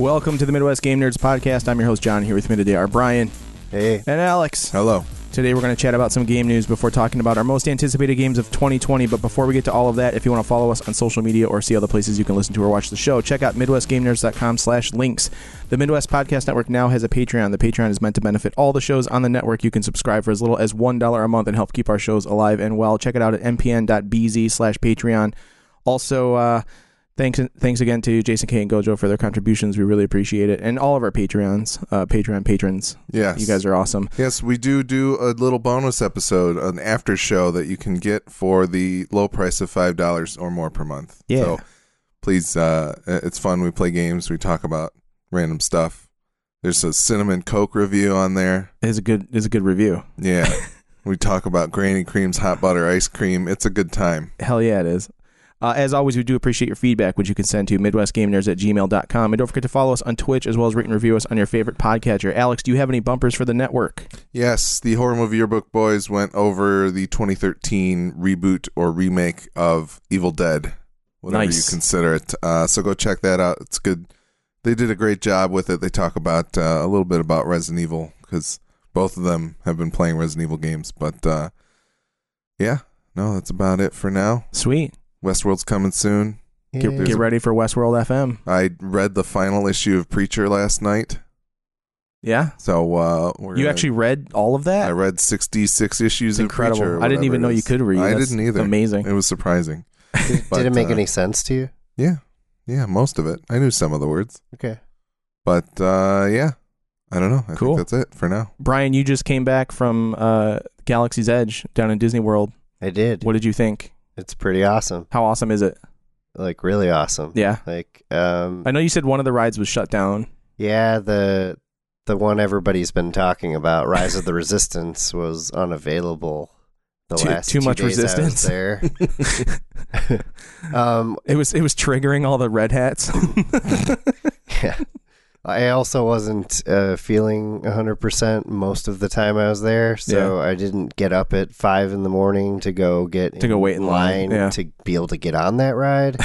Welcome to the Midwest Game Nerds podcast. I'm your host John. Here with me today are Brian Hey. and Alex. Hello. Today we're going to chat about some game news before talking about our most anticipated games of 2020. But before we get to all of that, if you want to follow us on social media or see other places you can listen to or watch the show, check out MidwestGameNerds.com slash links. The Midwest Podcast Network now has a Patreon. The Patreon is meant to benefit all the shows on the network. You can subscribe for as little as $1 a month and help keep our shows alive and well. Check it out at mpn.bz slash Patreon. Also, uh, thanks thanks again to Jason K and Gojo for their contributions. We really appreciate it. And all of our Patreons, uh, Patreon patrons. Yes. You guys are awesome. Yes, we do do a little bonus episode, an after show that you can get for the low price of five dollars or more per month. Yeah. So please, uh, it's fun. We play games. We talk about random stuff. There's a cinnamon Coke review on there. It's a good it's a good review. Yeah. we talk about Granny Cream's hot butter ice cream. It's a good time. Hell yeah, it is. Uh, as always, we do appreciate your feedback, which you can send to MidwestGameNerds at gmail.com. And don't forget to follow us on Twitch as well as rate and review us on your favorite podcatcher. Alex, do you have any bumpers for the network? Yes, the Horror Movie Yearbook Boys went over the 2013 reboot or remake of Evil Dead, whatever Nice. you consider it. Uh, so go check that out. It's good. They did a great job with it. They talk about uh, a little bit about Resident Evil because both of them have been playing Resident Evil games. But uh, yeah, no, that's about it for now. Sweet. Westworld's coming soon. Get, get ready for Westworld FM. I read the final issue of Preacher last night. Yeah? So uh, we're You gonna- actually read all of that? I read 66 issues It's of incredible. Preacher. I didn't even know you could read. I That's didn't either. Amazing. It was surprising. Did, But, did it make uh, any sense to you? Yeah. Yeah, most of it. I knew some of the words. Okay. But uh yeah. I don't know. I Cool. think that's it for now. Brian, you just came back from uh, Galaxy's Edge down in Disney World. I did. What did you think? It's pretty awesome. How awesome is it? Like really awesome. Yeah. Like um I know you said one of the rides was shut down. yeah, the the one everybody's been talking about, Rise of the Resistance, was unavailable the Too- last too two much days I was resistance? there. um It was it was triggering all the red hats. yeah. I also wasn't uh, feeling 100% most of the time I was there, so I didn't get up at 5 in the morning to go get To go wait in line, yeah. to be able to get on that ride.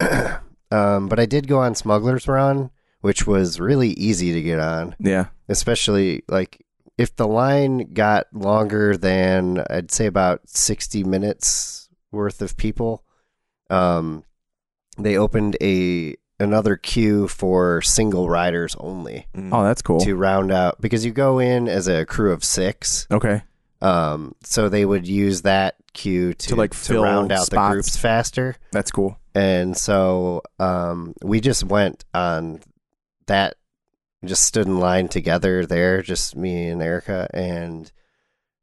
um, but I did go on Smuggler's Run, which was really easy to get on, yeah. especially like if the line got longer than I'd say about 60 minutes worth of people, um, they opened a another queue for single riders only Oh, that's cool. to round out because you go in as a crew of six. Okay. Um, so they would use that queue to, To, like, fill round out spots. the groups faster. That's cool. And so um, we just went on that, just stood in line together there, just me and Erica, and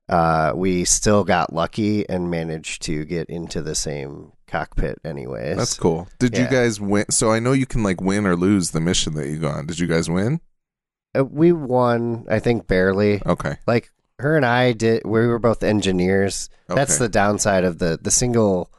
uh, we still got lucky and managed to get into the same cockpit, anyways. That's cool. Did you guys win? So I know you can like win or lose the mission that you go on. Did you guys win? Uh, we won, I think, barely. Okay. Like her and I did. We were both engineers. That's the downside of the the single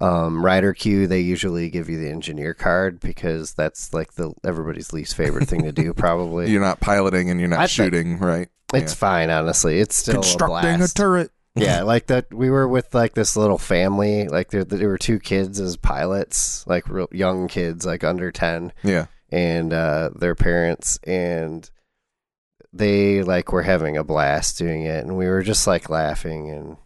um, rider queue. They usually give you the engineer card because that's like the everybody's least favorite thing to do. Probably You're not piloting and you're not I shooting, right? it's fine. Honestly, it's still Constructing a blast. turret. Yeah, like that. We were with like this little family. Like there, there were two kids as pilots, like real young kids, like under ten. Yeah. and uh, their parents and they like were having a blast doing it and we were just like laughing and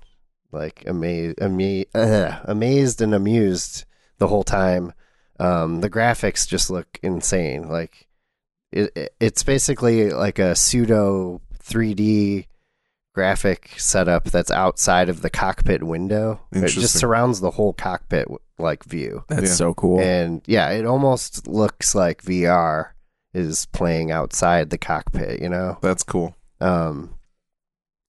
like amazed ama- uh, amazed and amused the whole time um, the graphics just look insane like it, it- it's basically like a pseudo 3d graphic setup that's outside of the cockpit window it just surrounds the whole cockpit like view That's Yeah. so cool. and yeah, it almost looks like VR is playing outside the cockpit, you know? That's cool. Um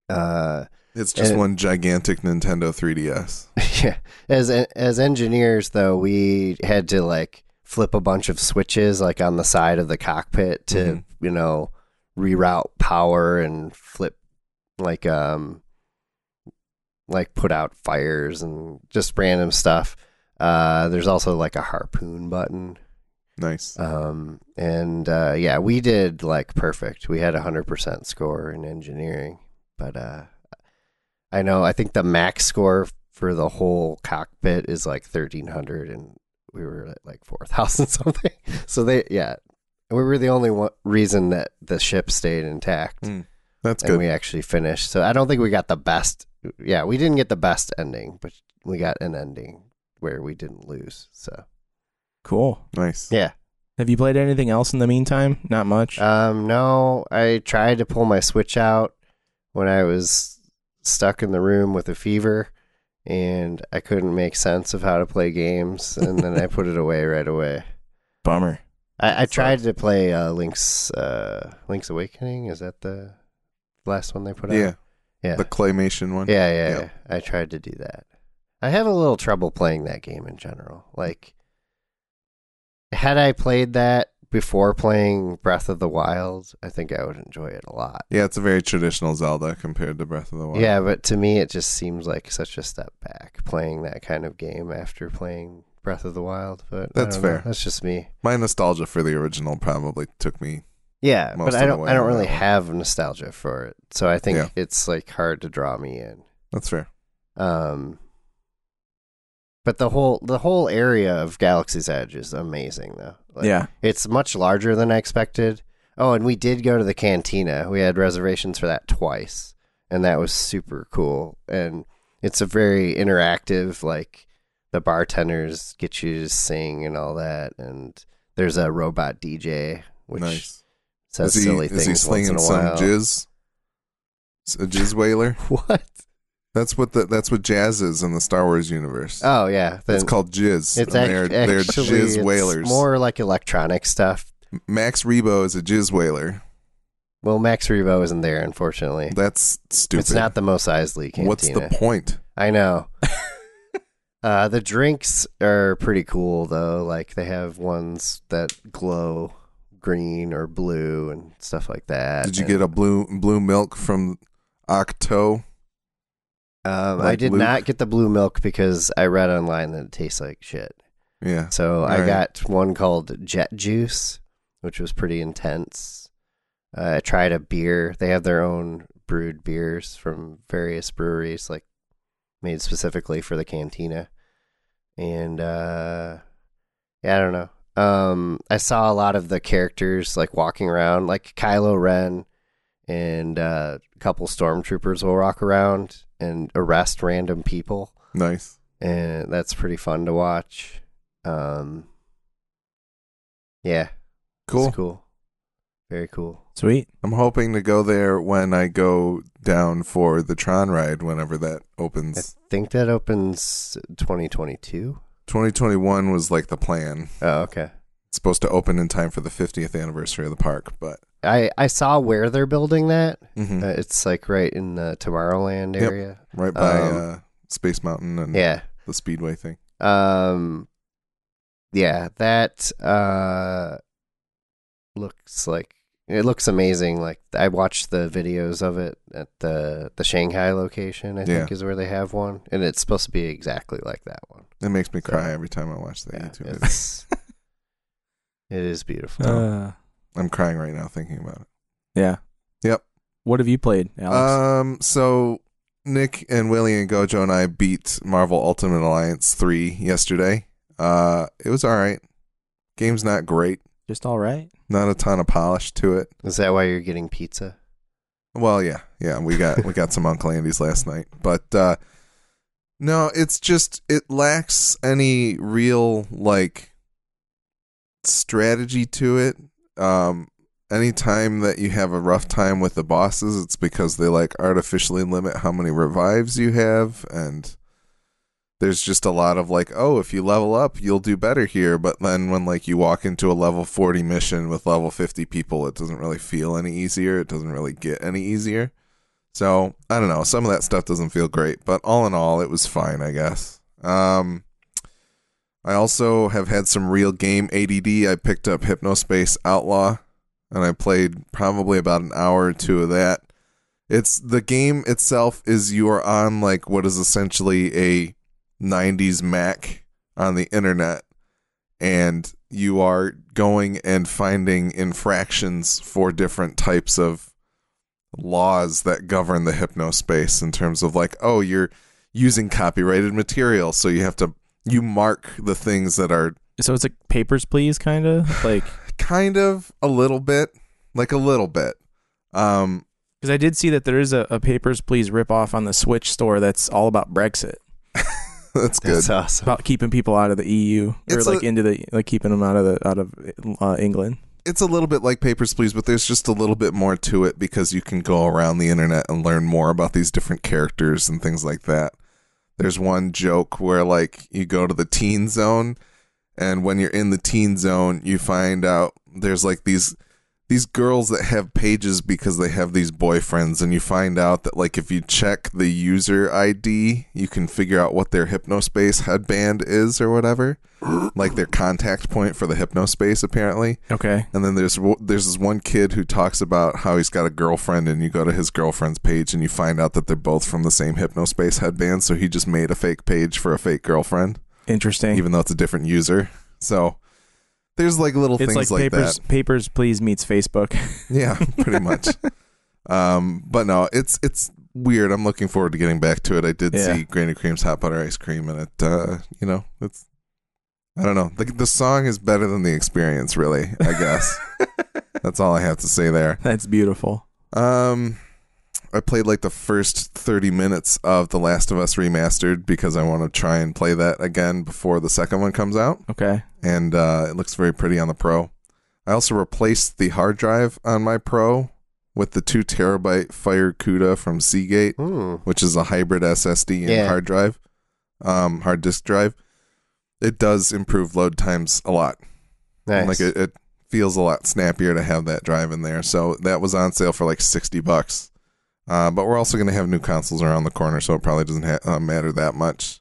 uh It's just And- one gigantic Nintendo 3DS. yeah. As as engineers though, we had to like flip a bunch of switches like on the side of the cockpit to, Mhm. you know, reroute power and flip like um like put out fires and just random stuff. Uh there's also like a harpoon button Nice. Um, and uh, yeah, we did like perfect. We had a hundred percent score in engineering, but uh, I know I think the max score for the whole cockpit is like thirteen hundred, and we were at like four thousand something. So they, yeah, we were the only one reason that the ship stayed intact, Mm, That's and good. we actually finished. So I don't think we got the best. Yeah, we didn't get the best ending, but we got an ending where we didn't lose. So Cool. nice. yeah. Have you played anything else in the meantime? Not much. Um, no, I tried to pull my Switch out when I was stuck in the room with a fever, and I couldn't make sense of how to play games, and then I put it away right away. Bummer. I, I tried to play uh, Link's uh, Link's Awakening. Is that the last one they put out? Yeah. yeah, The claymation one. yeah, yeah, Yeah. yeah. I tried to do that. I have a little trouble playing that game in general. Like, had I played that before playing Breath of the Wild, I think I would enjoy it a lot. Yeah, it's a very traditional Zelda compared to Breath of the Wild. Yeah, but to me, it just seems like such a step back playing that kind of game after playing Breath of the Wild. But That's don't know. fair. That's just me. My nostalgia for the original probably took me. Yeah, most but I don't. I don't really have nostalgia for it, so I think Yeah. it's like hard to draw me in. That's fair. Um, but the whole the whole area of Galaxy's Edge is amazing, though. Like, yeah. it's much larger than I expected. Oh, and we did go to the cantina. We had reservations for that twice, and that was super cool. And it's a very interactive, like the bartenders get you to sing and all that. And there's a robot DJ which nice. Says is he, silly is things he once slinging in a some while. jizz? S- A jizz wailer? What? That's what the that's what jazz is in the Star Wars universe. Oh yeah, then it's called jizz. It's they're, they're actually jizz it's wailers. more like electronic stuff. Max Rebo is a jizz wailer. Well, Max Rebo isn't there, unfortunately. That's stupid. It's not the Mos Eisley cantina. What's the point? I know. uh, the drinks are pretty cool though. Like they have ones that glow green or blue and stuff like that. Did you And, get a blue blue milk from Octo? Um, I did Luke? not get the blue milk because I read online that it tastes like shit. Yeah. So I Alright. got one called Jet Juice, which was pretty intense. Uh, I tried a beer. They have their own brewed beers from various breweries, like made specifically for the cantina. And uh, yeah, I don't know. Um, I saw a lot of the characters like walking around, like Kylo Ren, and uh, a couple stormtroopers will walk around and arrest random people Nice. and that's pretty fun to watch. Um, yeah, Cool. it's cool, very cool. Sweet. I'm hoping to go there when I go down for the Tron ride whenever that opens. I think that opens 2022. 2021 was like the plan. Oh, okay. It's supposed to open in time for the 50th anniversary of the park, but I I saw where they're building that. Mhm. Uh, it's like right in the Tomorrowland Yep. area. right by um, uh, Space Mountain and Yeah. the Speedway thing. Um. Yeah, that uh looks like it looks amazing. Like I watched the videos of it at the the Shanghai location. I Yeah. think is where they have one, and it's supposed to be exactly like that one. It makes me So- cry every time I watch the Yeah, YouTube video. it's it is beautiful. Uh, I'm crying right now thinking about it. yeah. Yep. What have you played, Alex? Um, so Nick and Willie and Gojo and I beat Marvel Ultimate Alliance 3 yesterday. Uh, it was all right. Game's not great. Just all right. Not a ton of polish to it. Is that why you're getting pizza? Well, yeah, yeah, we got we got some Uncle Andy's last night, but uh, no, it's just it lacks any real like strategy to it. Um, anytime that you have a rough time with the bosses, it's because they like artificially limit how many revives you have, and there's just a lot of like, oh, if you level up, you'll do better here. But then when like you walk into a level 40 mission with level 50 people, it doesn't really feel any easier. It doesn't really get any easier. So I don't know. Some of that stuff doesn't feel great, but all in all, it was fine, I guess. Um, I also have had some real game ADD. I picked up Hypnospace Outlaw, and I played probably about an hour or two of that. It's the game itself is you are on like what is essentially a 90s Mac on the internet, and you are going and finding infractions for different types of laws that govern the hypnospace in terms of like, oh, you're using copyrighted material, so you have to you mark the things that are So it's like Papers, Please, kind of like. kind of a little bit, like a little bit. Um, Because I did see that there is a, a Papers Please rip off on the Switch store that's all about Brexit, that's good. That's awesome. about keeping people out of the EU or It's like a- into the like keeping them out of the out of uh, England. It's a little bit like Papers, Please, but there's just a little bit more to it because you can go around the internet and learn more about these different characters and things like that. There's one joke where like you go to the teen zone, and when you're in the teen zone, you find out there's like these these girls that have pages because they have these boyfriends, and you find out that like if you check the user ID, you can figure out what their hypnospace headband is or whatever, like their contact point for the hypnospace apparently. Okay. And then there's there's this one kid who talks about how he's got a girlfriend, and you go to his girlfriend's page, and you find out that they're both from the same Hypnospace headband. So he just made a fake page for a fake girlfriend, Interesting. even though it's a different user. So there's like little it's things like, like, Papers that. Papers Please meets Facebook. Yeah, pretty much. um, but no, it's it's weird. I'm looking forward to getting back to it. I did Yeah. see Granny Cream's hot butter ice cream, and it, uh, you know, it's. I don't know. The, the song is better than the experience, really. I guess that's all I have to say there. That's beautiful. Um, I played like the first 30 minutes of The Last of Us Remastered because I want to try and play that again before the second one comes out. Okay. And uh, it looks very pretty on the Pro. I also replaced the hard drive on my Pro with the 2 terabyte FireCuda from Seagate, Hmm. which is a hybrid SSD and Yeah. hard drive, um, hard disk drive. It does improve load times a lot. Nice. Like it, it feels a lot snappier to have that drive in there. So that was on sale for like sixty bucks. Uh, but we're also going to have new consoles around the corner, so it probably doesn't ha- uh, matter that much.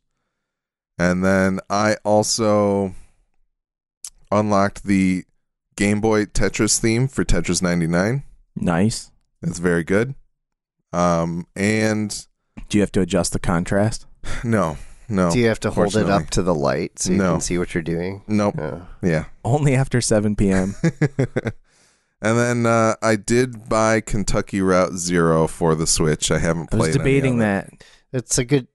And then I also unlocked the Game Boy Tetris theme for Tetris 99. Nice. It's very good. Um, and Do you have to adjust the contrast? no, no, Do you have to hold it up to the light so you No. can see what you're doing? nope, No. yeah. Only after 7 p.m. and then uh, I did buy Kentucky Route Zero for the Switch. I haven't I played. I was debating that. It's a good.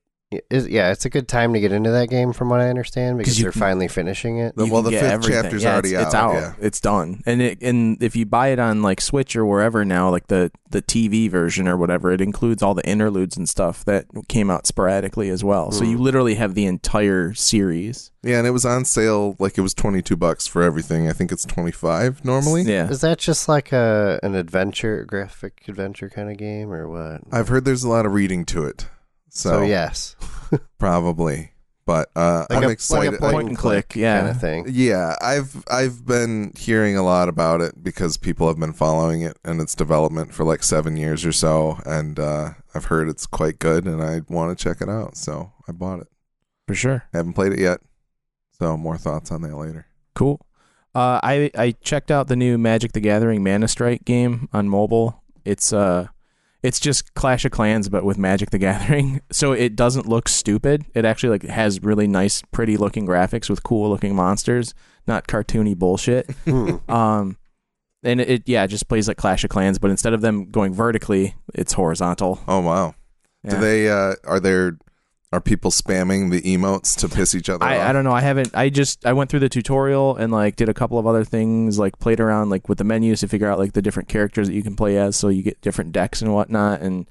Is, yeah, it's a good time to get into that game, from what I understand, because you they're finally finishing it. You well, the get fifth everything. chapter's Yeah, already it's, It's out, out. yeah. It's done. And it, and if you buy it on like Switch or wherever now, like the the TV version or whatever, it includes all the interludes and stuff that came out sporadically as well. So Hmm. you literally have the entire series. Yeah, and it was on sale. Like it was twenty two bucks for everything. I think it's twenty five normally. Yeah. Is that just like a an adventure, graphic adventure kind of game, or what? I've heard there's a lot of reading to it, so, so yes, probably. But uh, like I'm a, excited. like a point, Point and click, yeah. kind of thing. yeah, I've I've been hearing a lot about it because people have been following it and its development for like seven years or so, and uh, I've heard it's quite good, and I want to check it out. So I bought it. For sure. haven't played it yet, so more thoughts on that later. Cool. Uh, I I checked out the new Magic the Gathering ManaStrike game on mobile. It's uh, it's just Clash of Clans but with Magic the Gathering. So it doesn't look stupid. It actually like has really nice, pretty looking graphics with cool looking monsters, not cartoony bullshit. Hmm. Um, and it, it yeah it just plays like Clash of Clans, but instead of them going vertically, it's horizontal. Oh wow! Yeah. Do they? Uh, are there? Are people spamming the emotes to piss each other off? I, I don't know. I haven't. I just I went through the tutorial and like did a couple of other things, like played around like with the menus to figure out like the different characters that you can play as, so you get different decks and whatnot, and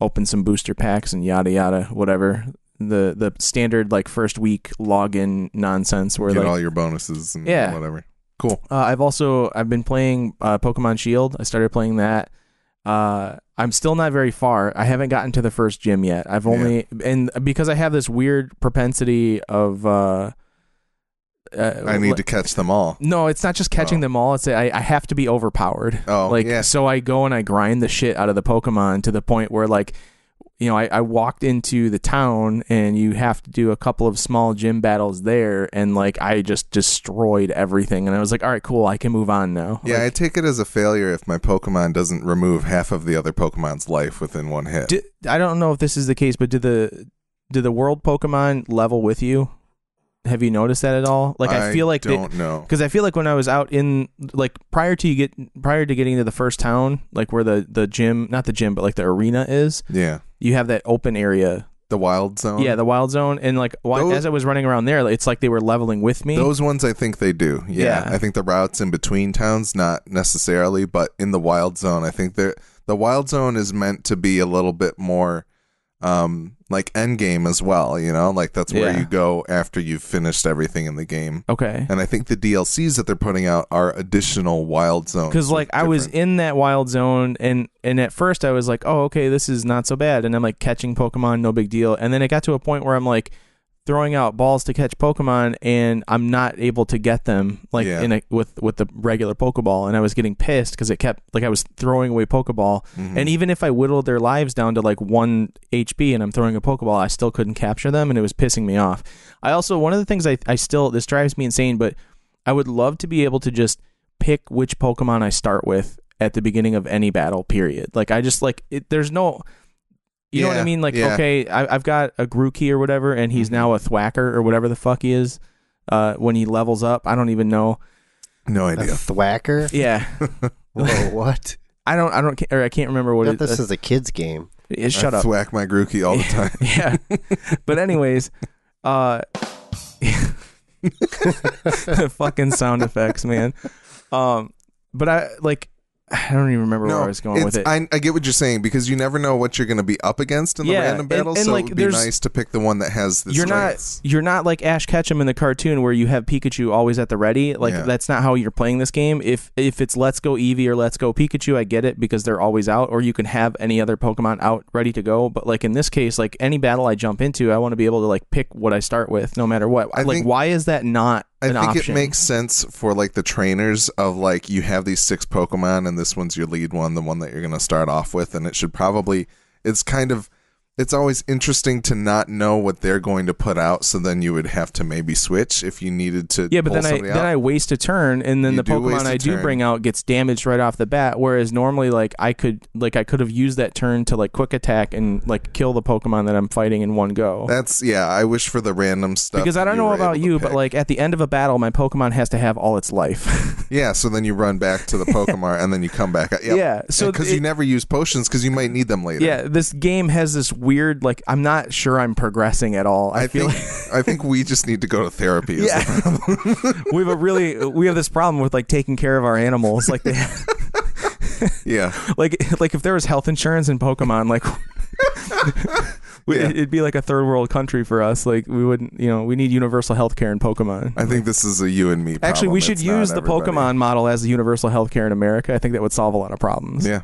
open some booster packs and yada yada whatever. The the standard like first week login nonsense where Get like all your bonuses and Yeah. whatever. Cool. uh, I've also I've been playing uh, Pokemon Shield. I started playing that. Uh, I'm still not very far. I haven't gotten to the first gym yet. I've only and because I have this weird propensity of uh, uh I need to catch them all. No, it's not just catching Oh. them all. It's I, I have to be overpowered. Oh, like yeah. so I go and I grind the shit out of the Pokemon to the point where like you know, I, I walked into the town and you have to do a couple of small gym battles there and like I just destroyed everything and I was like, All right, cool, I can move on now. Yeah, I take it as a failure if my Pokemon doesn't remove half of the other Pokemon's life within one hit. I don't know if this is the case, but do the do the world Pokemon level with you? Have you noticed that at all? Like I, feel like they, don't know. because I feel like when I was out in like prior to you get prior to getting to the first town, like where the the gym, not the gym, but like the arena is, Yeah, you have that open area the Wild Zone. Yeah, the wild zone, and like Those- as I was running around there, it's like they were leveling with me. Those ones I think they do. Yeah. Yeah. I think the routes in between towns not necessarily, but in the wild zone I think they the wild zone is meant to be a little bit more um like end game as well, you know? Like that's where Yeah. you go after you've finished everything in the game. okay, And I think the DLCs that they're putting out are additional wild zones. because like I was different- in that wild zone, and and at first I was like, oh okay, this is not so bad, and I'm like catching Pokemon, no big deal, and then it got to a point where I'm like throwing out balls to catch Pokemon, and I'm not able to get them like Yeah. in a with with the regular Pokeball, and I was getting pissed because it kept like I was throwing away Pokeball, Mhm. and even if I whittled their lives down to like one HP and I'm throwing a Pokeball, I still couldn't capture them and it was pissing me off. I also, one of the things I, I still, this drives me insane, but I would love to be able to just pick which Pokemon I start with at the beginning of any battle, period. Like, I just like, it, there's no, you know what I Yeah, mean? Like, yeah. okay, I, I've got a Grookey or whatever, and he's Mhm. now a Thwacker or whatever the fuck he is uh, when he levels up. I don't even know. no A idea. thwacker? Yeah. Whoa, what? I don't, I don't, ca- or I can't remember what thought it this is. is a kid's game. Shut I up. thwack my Grookey all the time. yeah. But anyways, uh fucking sound effects, man. Um but I like I don't even remember where I was going with it. I, I get what you're saying because you never know what you're going to be up against in the Yeah, random and- battle. and, so like, it would be nice to pick the one that has the you're strengths. not you're not like Ash Ketchum in the cartoon where you have Pikachu always at the ready. Like Yeah. that's not how you're playing this game. If if it's Let's Go Eevee or Let's Go Pikachu, I get it because they're always out, or you can have any other Pokemon out ready to go. But like in this case, like any battle I jump into, I want to be able to like pick what I start with, no matter what. I like think- why is that not I think option? it makes sense for like the trainers of like you have these six Pokemon and this one's your lead one, the one that you're going to start off with, and it should probably it's kind of it's always interesting to not know what they're going to put out, so then you would have to maybe switch if you needed to. Yeah, but then I somebody then. I waste a turn, and then You the Pokemon I do turn. bring out gets damaged right off the bat. Whereas normally, like I could like I could have used that turn to like quick attack and like kill the Pokemon that I'm fighting in one go. That's yeah. I wish for the random stuff because I don't know about you, but like at the end of a battle, my Pokemon has to have all its life. yeah. So then you run back to the Pokemon and then you come back. Yep. Yeah, so because you never use potions because you might need them later. yeah, this game has this weird like I'm not sure I'm progressing at all. I, I feel think I think we just need to go to therapy. Yeah. the we have a really we have this problem with like taking care of our animals. Like they yeah. like like if there was health insurance in Pokemon, like we, Yeah. it'd be like a third world country for us. Like we wouldn't, you know, we need universal health care in Pokemon. I think this is a you and me. Problem. Actually, we should It's use the everybody. Pokemon model as the universal health care in America. I think that would solve a lot of problems. Yeah.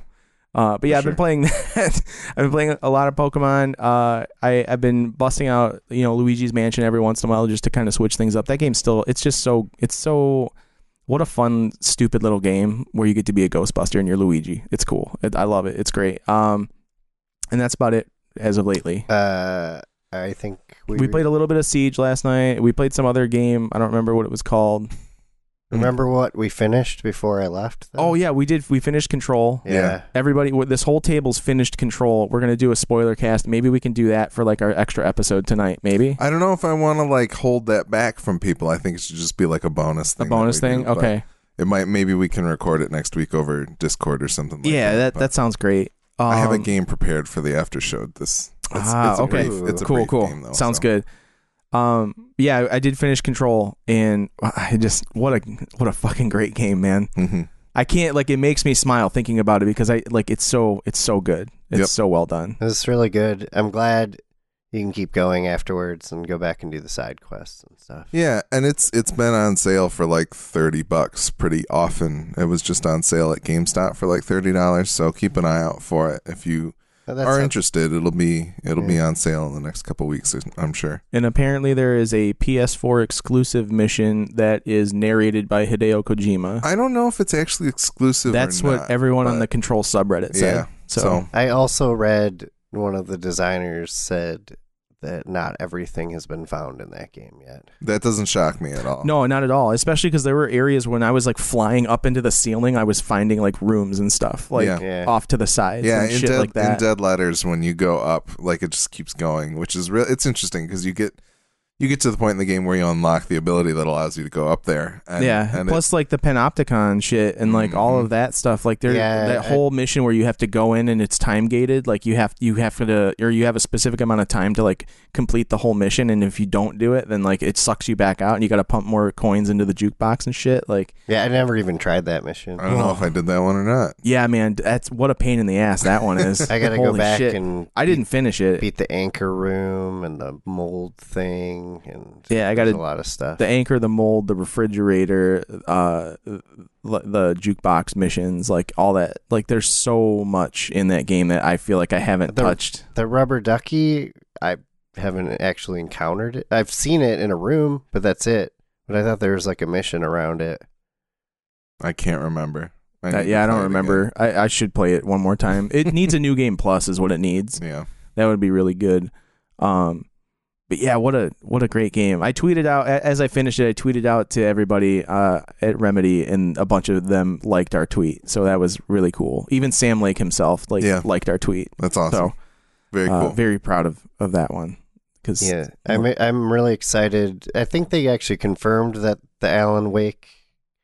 Uh, but yeah, For I've been playing that. I've been playing a lot of Pokemon. Uh, I I've been busting out you know Luigi's Mansion every once in a while just to kind of switch things up. That game's still it's just so it's so what a fun stupid little game where you get to be a Ghostbuster and you're Luigi. It's cool. It, I love it. It's great. Um, and that's about it as of lately. Uh, I think we, We played a little bit of Siege last night. We played some other game. I don't remember what it was called. Remember what we finished before I left? then? Oh yeah, we did. We finished Control. yeah. Yeah. Everybody, this whole table's finished Control. We're gonna do a spoiler cast. Maybe we can do that for like our extra episode tonight. Maybe I don't know if I want to like hold that back from people. I think it should just be like a bonus thing. A bonus thing. do, Okay. It might maybe we can record it next week over Discord or something. like yeah, that but that sounds great. Um, I have a game prepared for the after show. This. It's, Ah, it's a okay. brief- it's a cool, brief cool. game, though, sounds so. good. Um, yeah, I- I did finish Control, and I just what a what a fucking great game, man. Mhm. I can't like it makes me smile thinking about it because I like it's so it's so good. It's Yep. so well done. It's really good. I'm glad you can keep going afterwards and go back and do the side quests and stuff. Yeah, and it's it's been on sale for like thirty bucks pretty often. It was just on sale at GameStop for like thirty dollars. So keep an eye out for it if you that's are a- interested. It'll be it'll be on sale in the next couple weeks. I'm sure. And apparently there is a PS4 exclusive mission that is narrated by Hideo Kojima. I don't know if it's actually exclusive. That's or what not, everyone on the Control subreddit said. Yeah. So, So I also read one of the designers said that not everything has been found in that game yet. that doesn't shock me at all. no, not at all. Especially because there were areas when I was like flying up into the ceiling, I was finding like rooms and stuff like Yeah. Yeah. off to the sides Yeah, and in shit dead, like that. in dead letters, when you go up, like it just keeps going, which is real. It's interesting because you get you get to the point in the game where you unlock the ability that allows you to go up there. And, yeah. and Plus, like the Panopticon shit and like all Mhm. of that stuff. Like there, Yeah, that I- whole mission where you have to go in and it's time gated. Like you have you have to or you have a specific amount of time to like complete the whole mission. And if you don't do it, then like it sucks you back out and you got to pump more coins into the jukebox and shit. Like Yeah, I never even tried that mission. I don't know if I did that one or not. yeah, man, that's what a pain in the ass that one is. I gotta go back shit. and I didn't finish it. beat the anchor room and the mold thing and Yeah, I gotta- a lot of stuff. the anchor, the mold, the refrigerator, uh, l- the jukebox missions, like all that. Like, there's so much in that game that I feel like I haven't The- touched. The rubber ducky, I haven't actually encountered it. I've seen it in a room, but that's it. But I thought there was like a mission around it. I can't remember. I Uh, yeah, I don't remember. I, I should play it one more time. It needs a new game plus, is what it needs. Yeah. That would be really good. Um, but yeah, what a what a great game. I tweeted out as I finished it. I tweeted out to everybody uh, at Remedy, and a bunch of them liked our tweet. So that was really cool. Even Sam Lake himself like Yeah. liked our tweet. That's awesome. So Very uh, cool. very proud of of that one. Because Yeah, I'm I'm really excited. I think they actually confirmed that the Alan Wake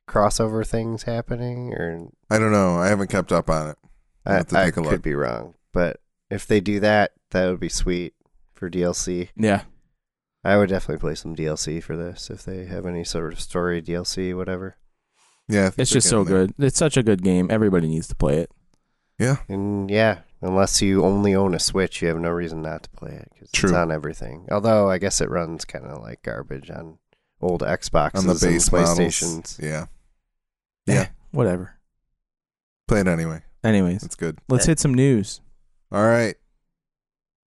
crossover thing's happening, or I don't know. I haven't kept up on it. I'll I, have to I take a could look. be wrong. But if they do that, that would be sweet for DLC. yeah, I would definitely play some DLC for this if they have any sort of story DLC, whatever. Yeah, it's just so getting there. good. It's such a good game. Everybody needs to play it. Yeah. And yeah, unless you only own a Switch, you have no reason not to play it because it's on everything. Although I guess it runs kind of like garbage on old Xboxes On the base and models. PlayStations. Yeah. Yeah, Yeah. whatever. Play it anyway. Anyways, It's good. let's hit some news. All right.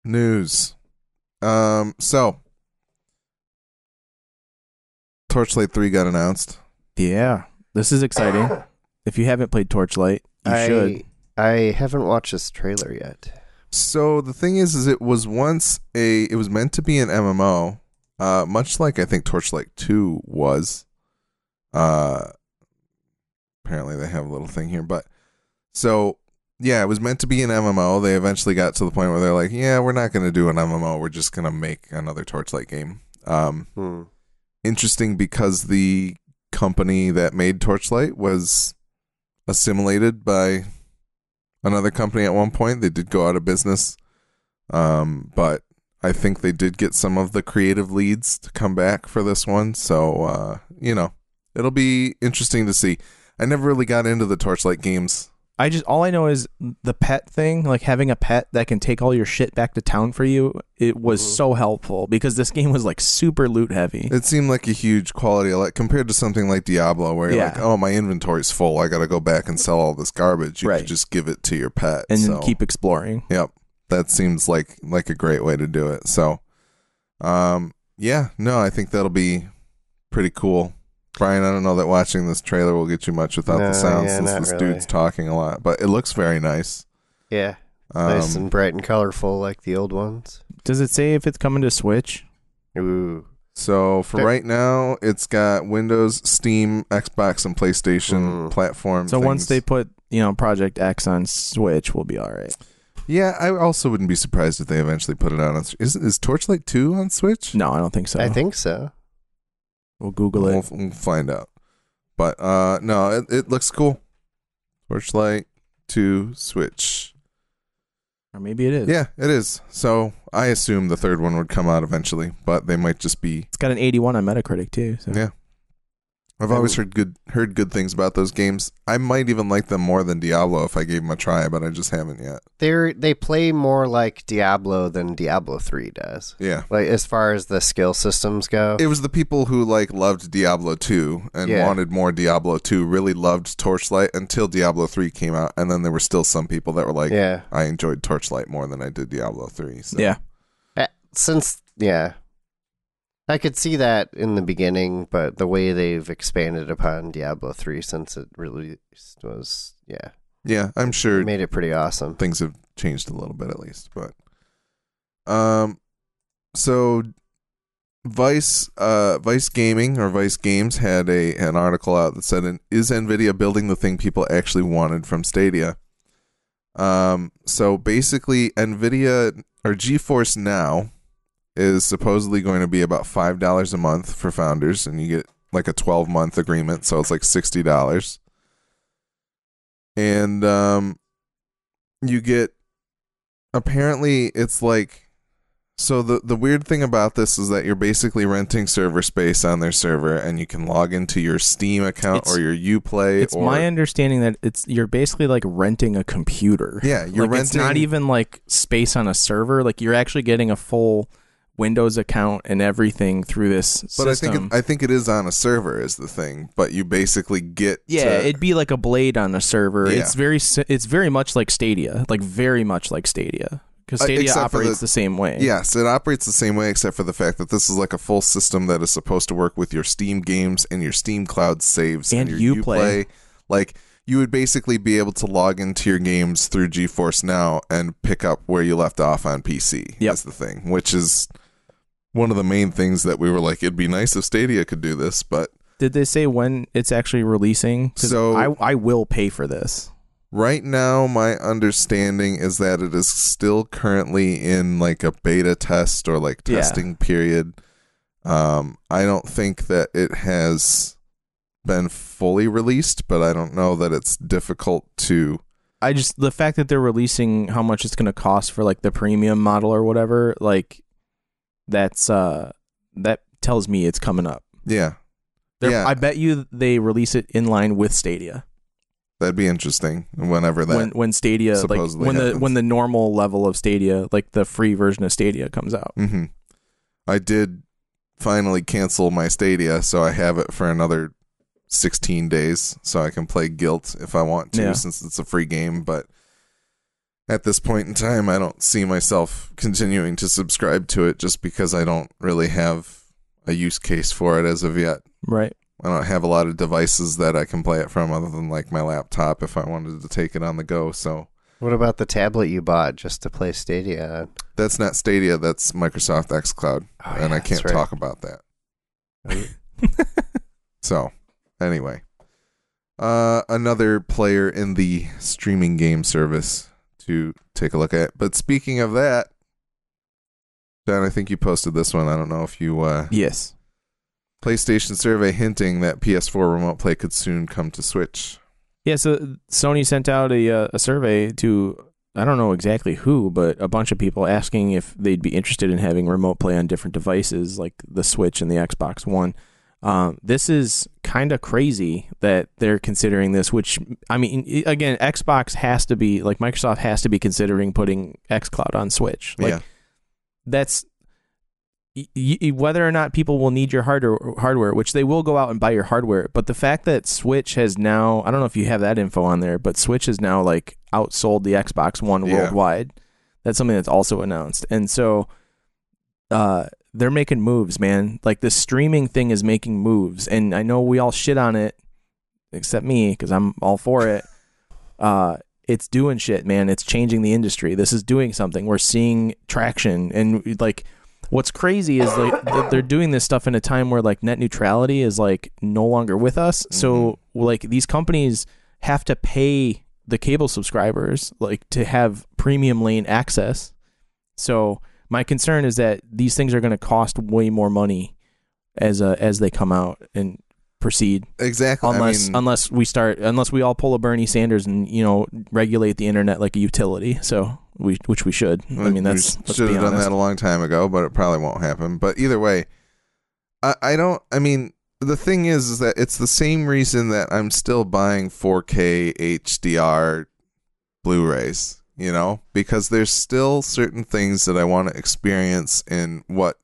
News. Um. So, Torchlight Three got announced. Yeah, this is exciting. if you haven't played Torchlight, you I, should. I haven't watched this trailer yet. So the thing is, is it was once a. It was meant to be an MMO, uh, much like I think Torchlight Two was. Uh, apparently they have a little thing here, but so yeah, it was meant to be an MMO. They eventually got to the point where they're like, yeah, we're not going to do an MMO. We're just going to make another Torchlight game. Um, Hmm. Interesting because the company that made Torchlight was assimilated by another company at one point. They did go out of business. Um, but I think they did get some of the creative leads to come back for this one. So, uh, you know, it'll be interesting to see. I never really got into the Torchlight games. I just all I know is the pet thing, like having a pet that can take all your shit back to town for you. It was Mhm. so helpful because this game was like super loot heavy. It seemed like a huge quality, like compared to something like Diablo, where you're Yeah. like, "Oh, my inventory's full. I got to go back and sell all this garbage." You Right. could just give it to your pet and so. keep exploring. Yep. That seems like like a great way to do it. So um yeah, no, I think that'll be pretty cool. Brian, I don't know that watching this trailer will get you much without No, the sound yeah, since this really. dude's talking a lot, but it looks very nice. Yeah, Um, nice and bright and colorful like the old ones. Does it say if it's coming to Switch? Ooh, so for Okay. right now, it's got Windows, Steam, Xbox, and PlayStation Mm. platform. So once they put you know Project X on Switch, we'll be all right. yeah, I also wouldn't be surprised if they eventually put it on. Is is Torchlight two on Switch? No, I don't think so. I think so. We'll Google We'll, it. we'll find out. But uh no, it, it looks cool. Torchlight to Switch. Or maybe it is. Yeah, it is. So I assume the third one would come out eventually, but they might just be. It's got an 81 on Metacritic too. So. Yeah. I've always heard good heard good things about those games. I might even like them more than Diablo if I gave them a try, but I just haven't yet. They're they play more like Diablo than Diablo three does. Yeah. Like as far as the skill systems go. It was the people who like loved Diablo 2 and Yeah. wanted more Diablo 2 really loved Torchlight until Diablo 3 came out and then there were still some people that were like yeah. I enjoyed Torchlight more than I did Diablo 3. So. Yeah. Uh, Since yeah, I could see that in the beginning, but the way they've expanded upon Diablo three since it released was yeah, Yeah, I'm sure made it pretty awesome. things have changed a little bit at least, but um so Vice uh Vice Gaming or Vice Games had a an article out that said is Nvidia building the thing people actually wanted from Stadia? Um so basically Nvidia or GeForce Now is supposedly going to be about five dollars a month for founders, and you get like a twelve month agreement, so it's like sixty dollars. And um, you get apparently it's like so the the weird thing about this is that you're basically renting server space on their server, and you can log into your Steam account It's- or your UPlay. It's or, my understanding that it's you're basically like renting a computer. Yeah, you're like, It's not even like space on a server. Like you're actually getting a full Windows account and everything through this But I think it, I think it is on a server is the thing. But you basically get yeah, to- it'd be like a blade on a server. Yeah. It's very si- it's very much like Stadia, like very much like Stadia, because Uh, Stadia for operates the- the, same way. Yes, it operates the same way, except for the fact that this is like a full system that is supposed to work with your Steam games and your Steam Cloud saves And your Uplay. Like you would basically be able to log into your games through GeForce Now and pick up where you left off on PC. Yep. Is the thing, which is one of the main things that we were like, it'd be nice if Stadia could do this, but Did they say when it's actually releasing? So- I I will pay for this. Right now, my understanding is that it is still currently in like a beta test or like Yeah. testing period. Um, I don't think that it has been fully released, but I don't know that it's difficult to. I just the fact that they're releasing how much it's going to cost for like the premium model or whatever, like that's uh that tells me it's coming up. Yeah, They're- Yeah. I bet you they release it in line with Stadia. that'd be interesting. Whenever that, when when Stadia like supposedly when the when the normal level of Stadia, like the free version of Stadia comes out. Mm-hmm. I did finally cancel my Stadia, so I have it for another 16 days, so I can play GYLT if I want to, Yeah. since it's a free game. But at this point in time, I don't see myself continuing to subscribe to it just because I don't really have a use case for it as of yet. Right. I don't have a lot of devices that I can play it from other than like my laptop if I wanted to take it on the go. So What about the tablet you bought just to play Stadia that's not Stadia, that's Microsoft xCloud. Oh, and yeah, I can't right. talk about that. So, anyway, uh, another player in the streaming game service to take a look at. But speaking of that, John, I think you posted this one. I don't know if you uh, Yes. PlayStation survey hinting that PS4 remote play could soon come to Switch. Yeah. So Sony sent out a uh, a survey to I don't know exactly who, but a bunch of people asking if they'd be interested in having remote play on different devices like the Switch and the Xbox One. Um, this is kind of crazy that they're considering this. Which I mean, again, Xbox has to be like Microsoft has to be considering putting XCloud on Switch. Like yeah, that's y- y- whether or not people will need your hardware, hardware, which they will go out and buy your hardware. But the fact that Switch has now, I don't know if you have that info on there, but Switch has now like outsold the Xbox One Yeah. worldwide. That's something that's also announced, and so uh, they're making moves, man. Like the streaming thing is making moves, and I know we all shit on it, except me because I'm all for it. Uh, it's doing shit, man. It's changing the industry. This is doing something. We're seeing traction, and like, what's crazy is like they're doing this stuff in a time where like net neutrality is like no longer with us. So like these companies have to pay the cable subscribers like to have premium lane access. So my concern is that these things are going to cost way more money as uh, as they come out and proceed exactly. unless I mean, unless we start unless we all pull a Bernie Sanders and you know regulate the internet like a utility. So we which we should. I mean that's should have done that a long time ago, but it probably won't happen. But either way, I, I don't. I mean, the thing is, is that it's the same reason that I'm still buying 4K HDR Blu-rays. You know, because there's still certain things that I want to experience in what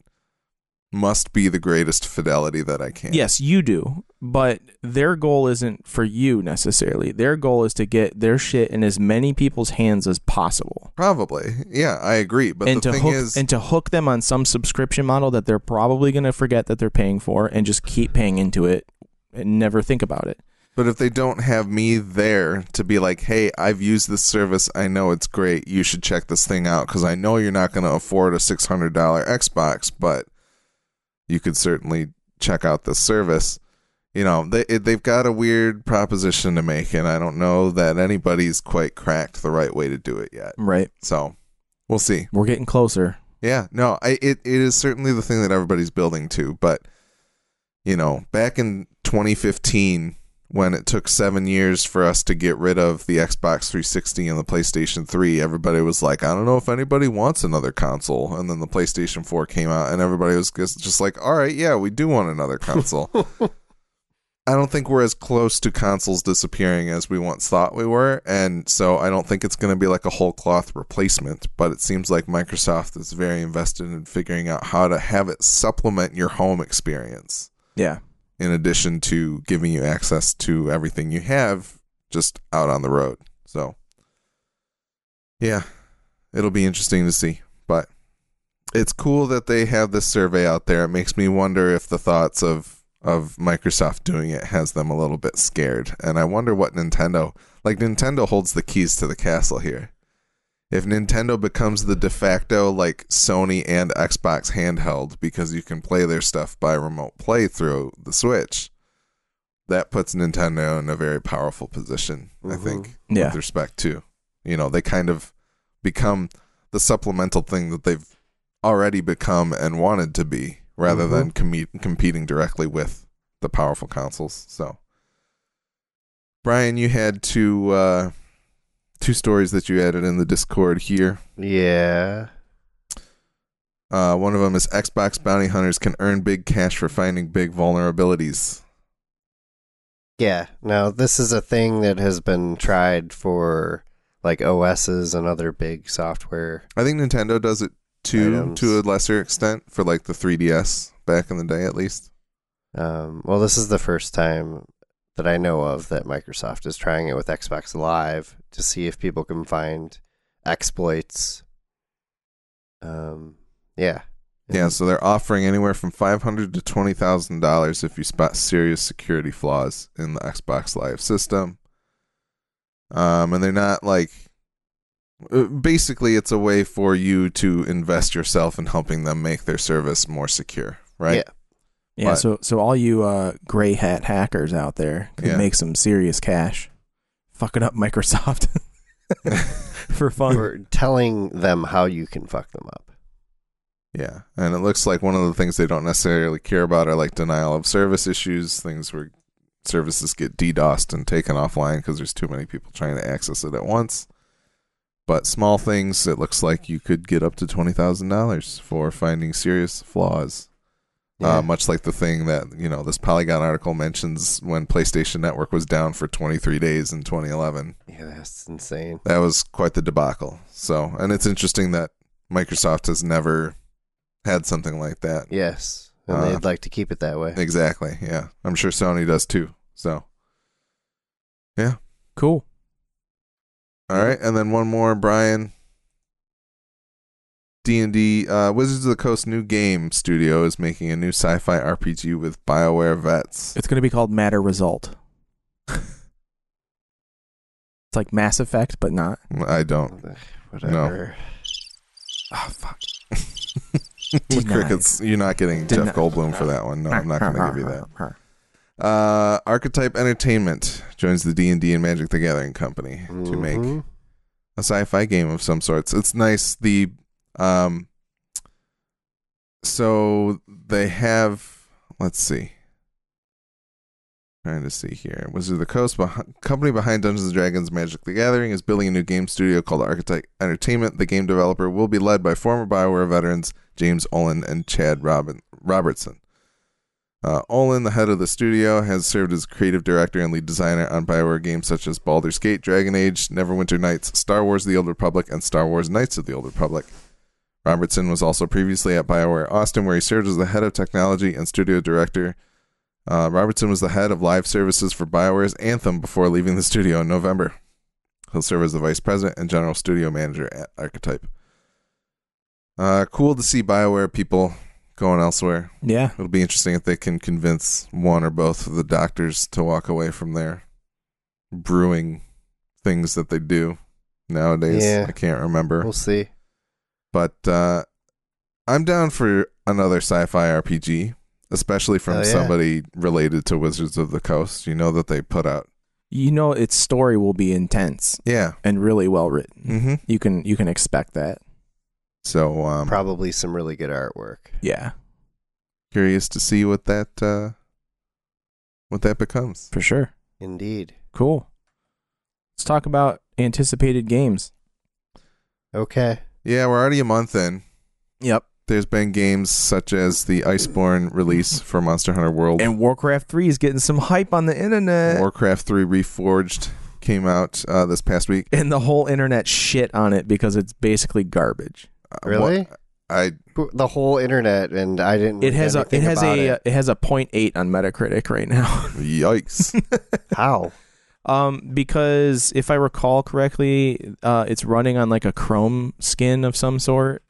must be the greatest fidelity that I can. Yes, you do. But their goal isn't for you necessarily. Their goal is to get their shit in as many people's hands as possible. probably. Yeah, I agree. But and the to thing hook is, and to hook them on some subscription model that they're probably going to forget that they're paying for and just keep paying into it and never think about it. But if they don't have me there to be like, hey, I've used this service, I know it's great, you should check this thing out because I know you're not going to afford a $600 Xbox, but you could certainly check out this service. You know, they it- they've got a weird proposition to make, and I don't know that anybody's quite cracked the right way to do it yet. Right. So we'll see. We're getting closer. Yeah, no, I, it it is certainly the thing that everybody's building to, but you know, back in 2015 when it took 7 years for us to get rid of the Xbox 360 and the PlayStation 3, everybody was like, I don't know if anybody wants another console. And then the PlayStation 4 came out and everybody was just just like, "All right, yeah, we do want another console." I don't think we're as close to consoles disappearing as we once thought we were, and so I don't think it's going to be like a whole cloth replacement. But it seems like Microsoft is very invested in figuring out how to have it supplement your home experience, Yeah. In addition to giving you access to everything you have just out on the road. So, yeah, it'll be interesting to see. But it's cool that they have this survey out there. It makes me wonder if the thoughts of of Microsoft doing it has them a little bit scared. And I wonder what Nintendo like Nintendo holds the keys to the castle here. If Nintendo becomes the de facto like Sony and Xbox handheld because you can play their stuff by remote play through the Switch, that puts Nintendo in a very powerful position, I Mhm. think, Yeah. with respect to, you know, they kind of become the supplemental thing that they've already become and wanted to be rather Mhm. than com- competing directly with the powerful consoles. So, Brian, you had to uh, two stories that you added in the Discord here. Yeah. Uh, one of them is Xbox bounty hunters can earn big cash for finding big vulnerabilities. Yeah. Now, this is a thing that has been tried for like OSs and other big software. I think Nintendo does it too, Items. to a lesser extent, for like the 3DS back in the day, at least. Um, well, this is the first time that I know of that Microsoft is trying it with Xbox Live to see if people can find exploits. Um, yeah. Yeah, so they're offering anywhere from five hundred to twenty thousand dollars if you spot serious security flaws in the Xbox Live system. Um, and they're not like. uh, Basically, it's a way for you to invest yourself in helping them make their service more secure, right? Yeah. Yeah. But- so so all you uh, gray hat hackers out there can Yeah. make some serious cash, fucking up Microsoft for fun. We're telling them how you can fuck them up. Yeah, and it looks like one of the things they don't necessarily care about are like denial of service issues, things where services get DDoSed and taken offline because there's too many people trying to access it at once. But small things, it looks like you could get up to twenty thousand dollars for finding serious flaws. Yeah. Uh, much like the thing that you know this Polygon article mentions when PlayStation Network was down for 23 days in 2011. yeah, that's insane. That was quite the debacle. So, and it's interesting that Microsoft has never had something like that. Yes. And Uh, they'd like to keep it that way. Exactly. Yeah. I'm sure Sony does too. So, yeah, Cool. all right. And then one more, Brian. D&D uh, Wizards of the Coast new game studio is making a new sci-fi RPG with BioWare vets. It's going to be called Matter Result. it's like Mass Effect, but not. I don't. Whatever. Oh fuck. Crickets, you're not getting Denied. Jeff Goldblum for that one. No, I'm not going to give you that. Uh, Archetype Entertainment joins the D&D and Magic the Gathering company to make Mhm. a sci-fi game of some sorts. It's nice. The um, so they have. Let's see. Trying to see here. Wizard of the Coast, beh- company behind Dungeons and Dragons: Magic the Gathering, is building a new game studio called Archetype Entertainment. The game developer will be led by former Bioware veterans James Ohlen and Chad Robin- Robertson. Uh, Olin, the head of the studio, has served as creative director and lead designer on Bioware games such as Baldur's Gate, Dragon Age, Neverwinter Nights, Star Wars The Old Republic, and Star Wars Knights of the Old Republic. Robertson was also previously at Bioware Austin, where he served as the head of technology and studio director. Uh, Robertson was the head of live services for Bioware's Anthem before leaving the studio in November. He'll serve as the vice president and general studio manager at Archetype. Uh, cool to see Bioware people going elsewhere. Yeah. It'll be interesting if they can convince one or both of the doctors to walk away from their brewing things that they do nowadays. Yeah. I can't remember. We'll see. But uh, I'm down for another sci-fi RPG, especially from Hell yeah. somebody related to Wizards of the Coast. You know that they put out. You know its story will be intense Yeah. and really well written. Mm-hmm. You can you can expect that. So um, Probably some really good artwork. Yeah, curious to see what that uh, what that becomes. for sure. Indeed. Cool. Let's talk about anticipated games. Okay. Yeah, we're already a month in. Yep. There's been games such as the Iceborne release for Monster Hunter World. And Warcraft 3 is getting some hype on the internet. Warcraft 3 Reforged came out uh, this past week. and the whole internet shit on it because it's basically garbage. Uh, Really? what- I The whole internet, and I didn't. It read has a it has about a it. it. has a 0.8 on Metacritic right now. yikes. How? Um because if I recall correctly, uh it's running on like a Chrome skin of some sort.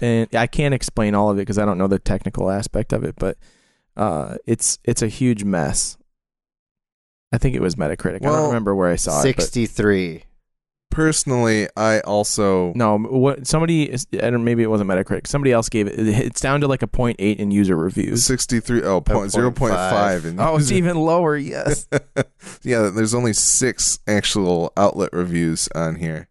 And I can't explain all of it because I don't know the technical aspect of it, but uh it's it's a huge mess. I think it was Metacritic. I don't remember where I saw it. but- Sixty-three. Personally, I also No, what somebody I don't maybe it wasn't Metacritic. Somebody else gave it. It's down to like a 0.8 in user reviews. 63 oh, point, 0.5 in Oh, it's even lower. Yes. yeah, there's only six actual outlet reviews on here.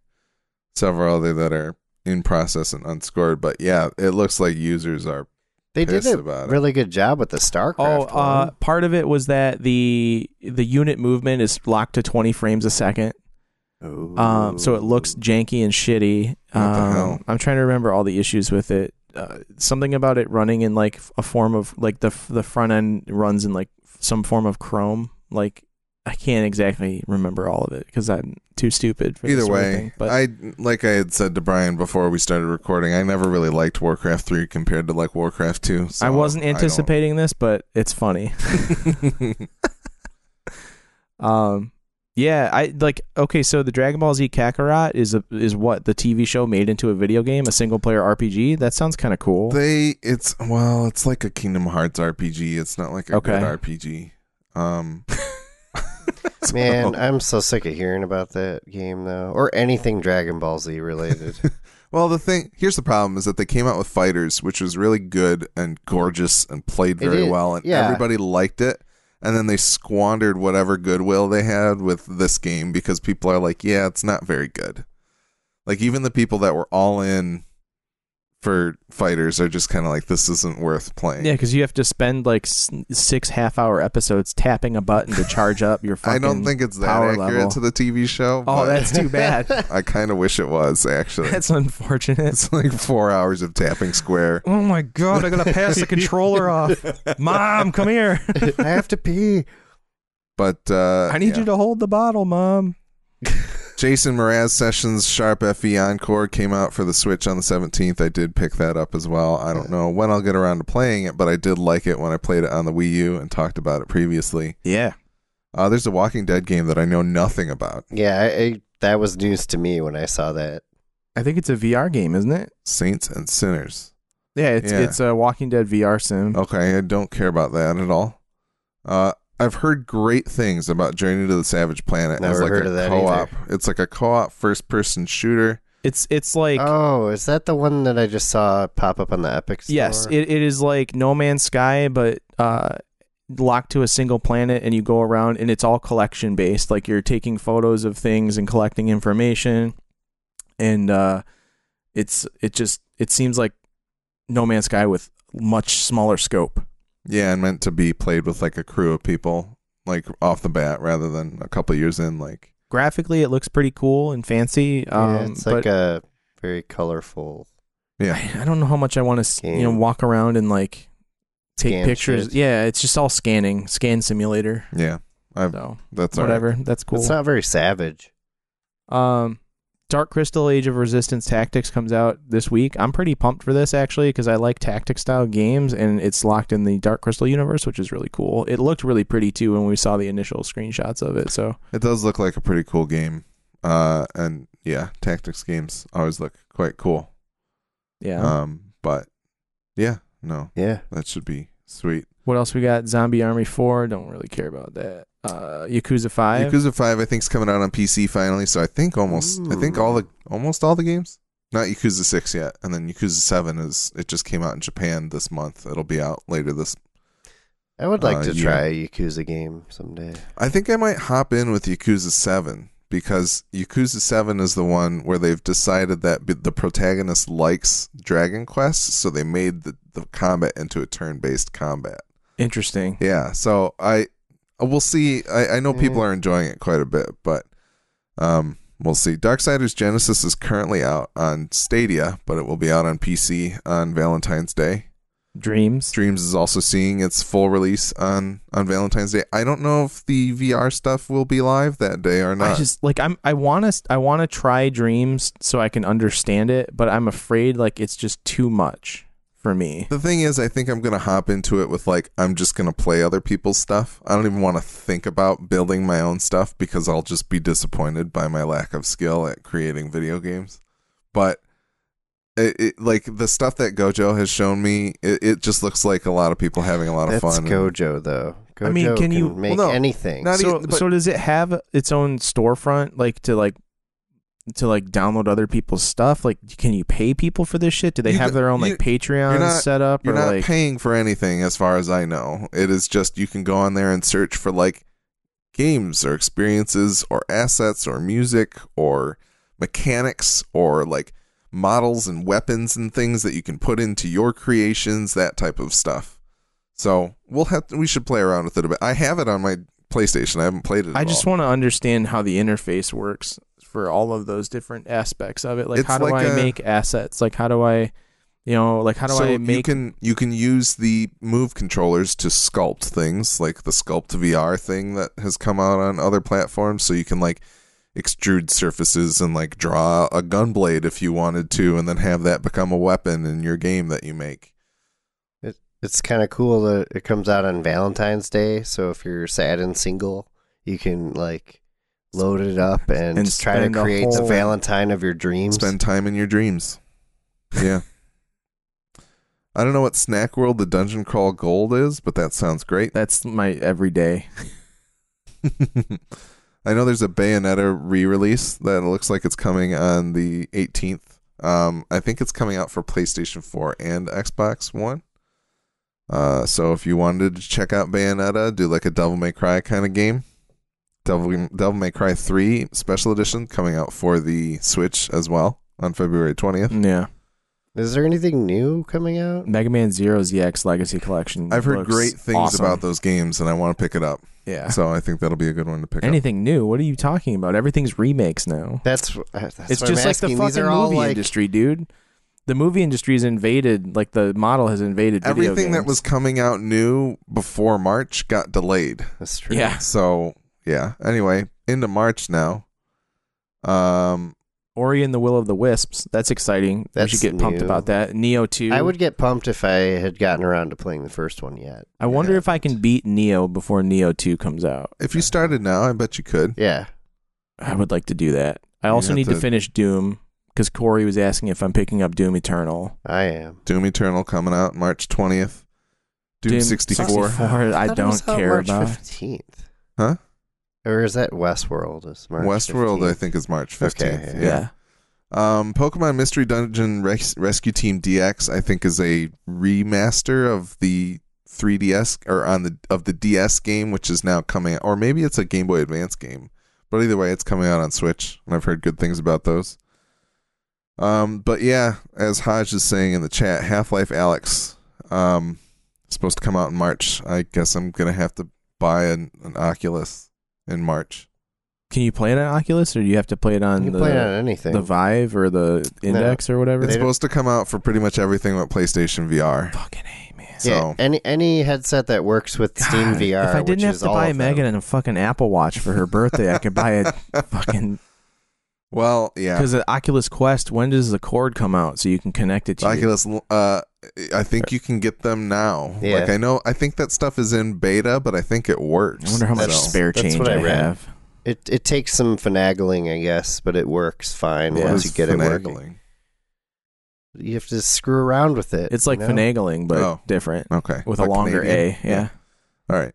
Several other that are in process and unscored. But yeah, it looks like users are. They did a about it. really good job with the StarCraft. oh, uh, part of it was that the the unit movement is locked to 20 frames a second. Um, so it looks janky and shitty. Um? I'm trying to remember all the issues with it. Uh, something about it running in like a form of like the the front end runs in like some form of Chrome. Like I can't exactly remember all of it because I'm too stupid for this Either way, thing. But I like I had said to Brian before we started recording, I never really liked Warcraft 3 compared to like Warcraft 2. so I wasn't anticipating this, but it's funny. Um, yeah, I like. Okay, so the Dragon Ball Z Kakarot is a is what the TV show made into a video game, a single player RPG. That sounds kind of cool. they it's well, it's like a Kingdom Hearts RPG. It's not like a Okay. good RPG. Um so- Man, I'm so sick of hearing about that game though, or anything Dragon Ball Z related. Well, the thing here's the problem is that they came out with FighterZ, which was really good and gorgeous and played It very is, well, and yeah. everybody liked it. And then they squandered whatever goodwill they had with this game because people are like, "Yeah, it's not very good." Like even the people that were all in for FighterZ are just kind of like, "This isn't worth playing." yeah, because you have to spend like s- six half hour episodes tapping a button to charge up your. I don't think it's that accurate level. to the TV show. Oh, that's too bad. I kind of wish it was actually. That's unfortunate. it's like four hours of tapping square. Oh my god! I gotta pass the controller off. Mom, come here. I have to pee. But uh, I need yeah. you to hold the bottle, mom. Jason Mraz Sessions Sharp FE Encore came out for the Switch on the 17th. I did pick that up as well. I don't know when I'll get around to playing it, but I did like it when I played it on the Wii U and talked about it previously. Yeah. Uh, there's a Walking Dead game that I know nothing about. Yeah, I, I, that was news to me when I saw that. I think it's a VR game, isn't it? Saints and Sinners. Yeah, it's Yeah. it's a Walking Dead VR sim. Okay, I don't care about that at all. Uh, I've heard great things about Journey to the Savage Planet as like heard a of that co-op. It's like a co-op first-person shooter. It's it's like oh, is that the one that I just saw pop up on the Epic Store? yes, it, it is like No Man's Sky, but uh, locked to a single planet, and you go around, and it's all collection based. Like you're taking photos of things and collecting information, and uh, it's it just it seems like No Man's Sky with much smaller scope. Yeah, and meant to be played with like a crew of people, like off the bat, rather than a couple years in. Like, Graphically, it looks pretty cool and fancy. Um, yeah, it's but like a very colorful. yeah, I, I don't know how much I want to, you know, walk around and like take Scan pictures. shit. Yeah, it's just all scanning, scan simulator. yeah, I've, So that's all right. whatever, that's cool. It's not very savage. um, Dark Crystal Age of Resistance Tactics comes out this week. I'm pretty pumped for this actually because I like tactic style games and it's locked in the Dark Crystal universe, which is really cool. It looked really pretty too when we saw the initial screenshots of it. So It does look like a pretty cool game. Uh, and yeah, tactics games always look quite cool. yeah. Um, but yeah, no, Yeah. that should be sweet. what else we got? Zombie Army Four. Don't really care about that. Uh, Yakuza Five. Yakuza Five, I think, is coming out on PC finally. So I think almost, I think all the almost all the games. Not Yakuza Six yet, and then Yakuza Seven is it just came out in Japan this month. It'll be out later this. I would like Uh, to yeah. try a Yakuza game someday. I think I might hop in with Yakuza Seven because Yakuza 7 is the one where they've decided that the protagonist likes Dragon Quest, so they made the, the combat into a turn based combat. Interesting. Yeah, so I we'll see. I, I know people are enjoying it quite a bit, but um, we'll see. Darksiders Genesis is currently out on Stadia, but it will be out on PC on Valentine's Day. Dreams. Dreams is also seeing its full release on on Valentine's Day. I don't know if the VR stuff will be live that day or not. I just like I'm I want to I want to try Dreams so I can understand it, but I'm afraid like it's just too much for me. the thing is, I think I'm gonna hop into it with like I'm just gonna play other people's stuff. I don't even want to think about building my own stuff because I'll just be disappointed by my lack of skill at creating video games. But it, it like the stuff that Gojo has shown me, it, it just looks like a lot of people having a lot of That's fun. Gojo though. Gojo I mean, can you- make well, no, anything? not So even- but- so does it have its own storefront like to like to like download other people's stuff? Like can you pay people for this shit? Do they You have their own like you- Patreon not- set up You're or not like paying for anything as far as I know. It is just you can go on there and search for like games or experiences or assets or music or mechanics or like models and weapons and things that you can put into your creations, that type of stuff. So we'll have to, we should play around with it a bit. I have it on my PlayStation. I haven't played it. I just all. want to understand how the interface works for all of those different aspects of it. Like It's how do like I a- make assets? Like how do I you know, like how do so I you can you can use the move controllers to sculpt things like the sculpt VR thing that has come out on other platforms so you can like extrude surfaces and like draw a gun blade if you wanted to and then have that become a weapon in your game that you make. It's kind of cool that it comes out on Valentine's Day. So if you're sad and single, you can like load it up and, And try to create the whole- Valentine of your dreams. Spend time in your dreams. Yeah. I don't know what Snack World the Dungeon Crawl Gold is, but that sounds great. that's my everyday. I know there's a Bayonetta re-release that looks like it's coming on the 18th. Um, I think it's coming out for PlayStation 4 and Xbox One. Uh, so if you wanted to check out Bayonetta, do like a Devil May Cry kind of game. Devil, Devil May Cry 3 Special Edition coming out for the Switch as well on February 20th. Yeah. Is there anything new coming out? Mega Man Zero ZX Legacy Collection. I've heard looks great things awesome. about those games, and I want to pick it up. Yeah. So I think that'll be a good one to pick up. Anything new? What are you talking about? Everything's remakes now. That's, uh, that's it's what I'm just like the asking. These fucking are all movie like industry, dude. The movie industry's invaded. Like the model has invaded. video Everything that games. was coming out new before March got delayed. that's true. Yeah. So yeah. Anyway, into March now. Um, Ori and the Will of the Wisps. That's exciting. That's we should get pumped about that. Nioh Two. I would get pumped if I had gotten around to playing the first one yet. I wonder if I can beat Nioh before Nioh Two comes out. if you started now, I bet you could. Yeah. I would like to do that. I also need to to- finish Doom because Corey was asking if I'm picking up Doom Eternal. I am. Doom Eternal coming out March twentieth. Doom, sixty four. 64, I thought it was don't out care March about. 15th. Huh? Or is that Westworld? Is March Westworld, 15th? I think, is March Okay, fifteenth. Yeah. Um, Pokemon Mystery Dungeon Res- Rescue Team DX, I think, is a remaster of the 3DS or on the of the DS game, which is now coming, or maybe it's a Game Boy Advance game. But either way, it's coming out on Switch, and I've heard good things about those. Um, but yeah, as Hodge is saying in the chat, Half Life Alyx, um, supposed to come out in March. I guess I'm gonna have to buy an, an Oculus in March. Can you play it on Oculus, or do you have to play it on You can the play it on anything. the Vive or the Index or whatever? It's They don't- supposed to come out for pretty much everything but PlayStation VR. Fucking a man. So yeah, any any headset that works with Steam God, VR. If I which didn't have is to all buy of them. Megan a fucking Apple Watch for her birthday, I could buy a fucking well, yeah. because the Oculus Quest. When does the cord come out so you can connect it to? your- Oculus, uh, I think you can get them now. Yeah. Like I know, I think that stuff is in beta, but I think it works. I wonder how much That's- spare that's change what I I, have. It it takes some finagling, I guess, but it works fine Yeah. once you get it working. You have to screw around with it. It's like you know? finagling, but Oh. different Okay, with Like a longer Canadian? A. Yeah. All right.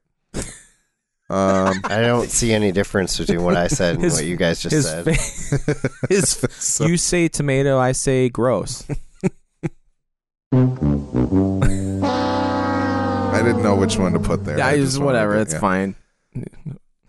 Um, I don't see any difference between what I said and His- what you guys just His, said. fa- his so- you say tomato, I say gross. I didn't know which one to put there. I I just whatever. to- It's yeah. fine.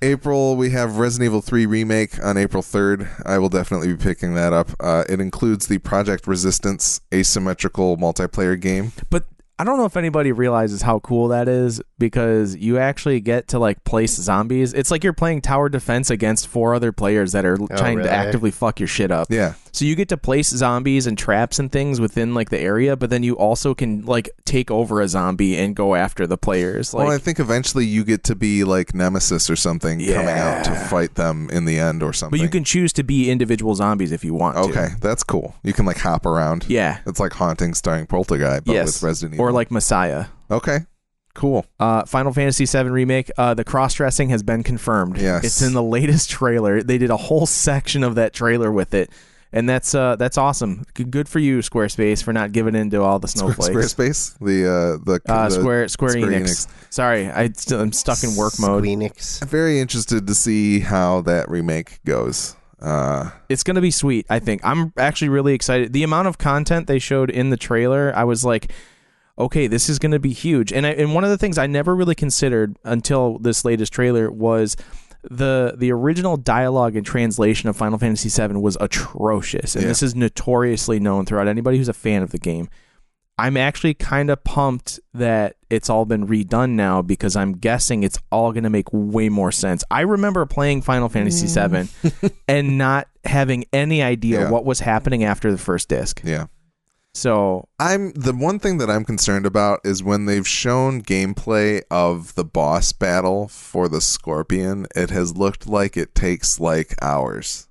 April, we have Resident Evil 3 Remake on April 3rd. I will definitely be picking that up. Uh, it includes the Project Resistance asymmetrical multiplayer game. But I don't know if anybody realizes how cool that is because you actually get to like place zombies. It's like you're playing tower defense against four other players that are trying really? to actively fuck your shit up. Yeah. So you get to place zombies and traps and things within like the area, but then you also can like take over a zombie and go after the players. Like well, I think eventually you get to be like Nemesis or something coming out to fight them in the end or something. but you can choose to be individual zombies if you want to. Okay, that's cool. You can like hop around. Yeah. It's like Haunting starring Poltergeist, but yes. with Resident Evil. Or like Messiah. okay, cool. Uh, Final Fantasy VII Remake, uh, the cross dressing has been confirmed. Yes. It's in the latest trailer. They did a whole section of that trailer with it. And that's uh, that's awesome. Good for you, Squarespace, for not giving in to all the snowflakes. Squarespace, the uh, the, Uh, the Square Square, Square Enix. Enix. Sorry, I still, I'm stuck in work mode. Squeenix. I'm very interested to see how that remake goes. Uh, It's gonna be sweet. I think I'm actually really excited. The amount of content they showed in the trailer, I was like, okay, this is gonna be huge. And I, and one of the things I never really considered until this latest trailer was the the original dialogue and translation of Final Fantasy VII was atrocious, and Yeah. this is notoriously known throughout anybody who's a fan of the game. I'm actually kind of pumped that it's all been redone now because I'm guessing it's all going to make way more sense. I remember playing Final Fantasy mm. VII and not having any idea Yeah. what was happening after the first disc. yeah. So, I'm the one thing that I'm concerned about is when they've shown gameplay of the boss battle for the Scorpion, it has looked like it takes like hours.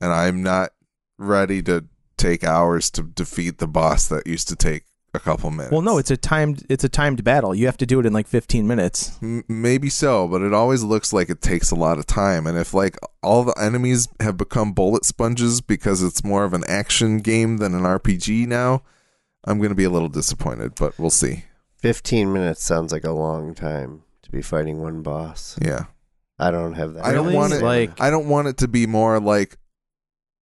And I'm not ready to take hours to defeat the boss that used to take a couple minutes. well, no, it's a timed it's a timed battle. You have to do it in like 15 minutes. M- maybe so, but it always looks like it takes a lot of time. And if like all the enemies have become bullet sponges because it's more of an action game than an RPG now, I'm going to be a little disappointed, but we'll see. 15 minutes sounds like a long time to be fighting one boss. Yeah. I don't have that. I don't want it Like- I don't want it to be more like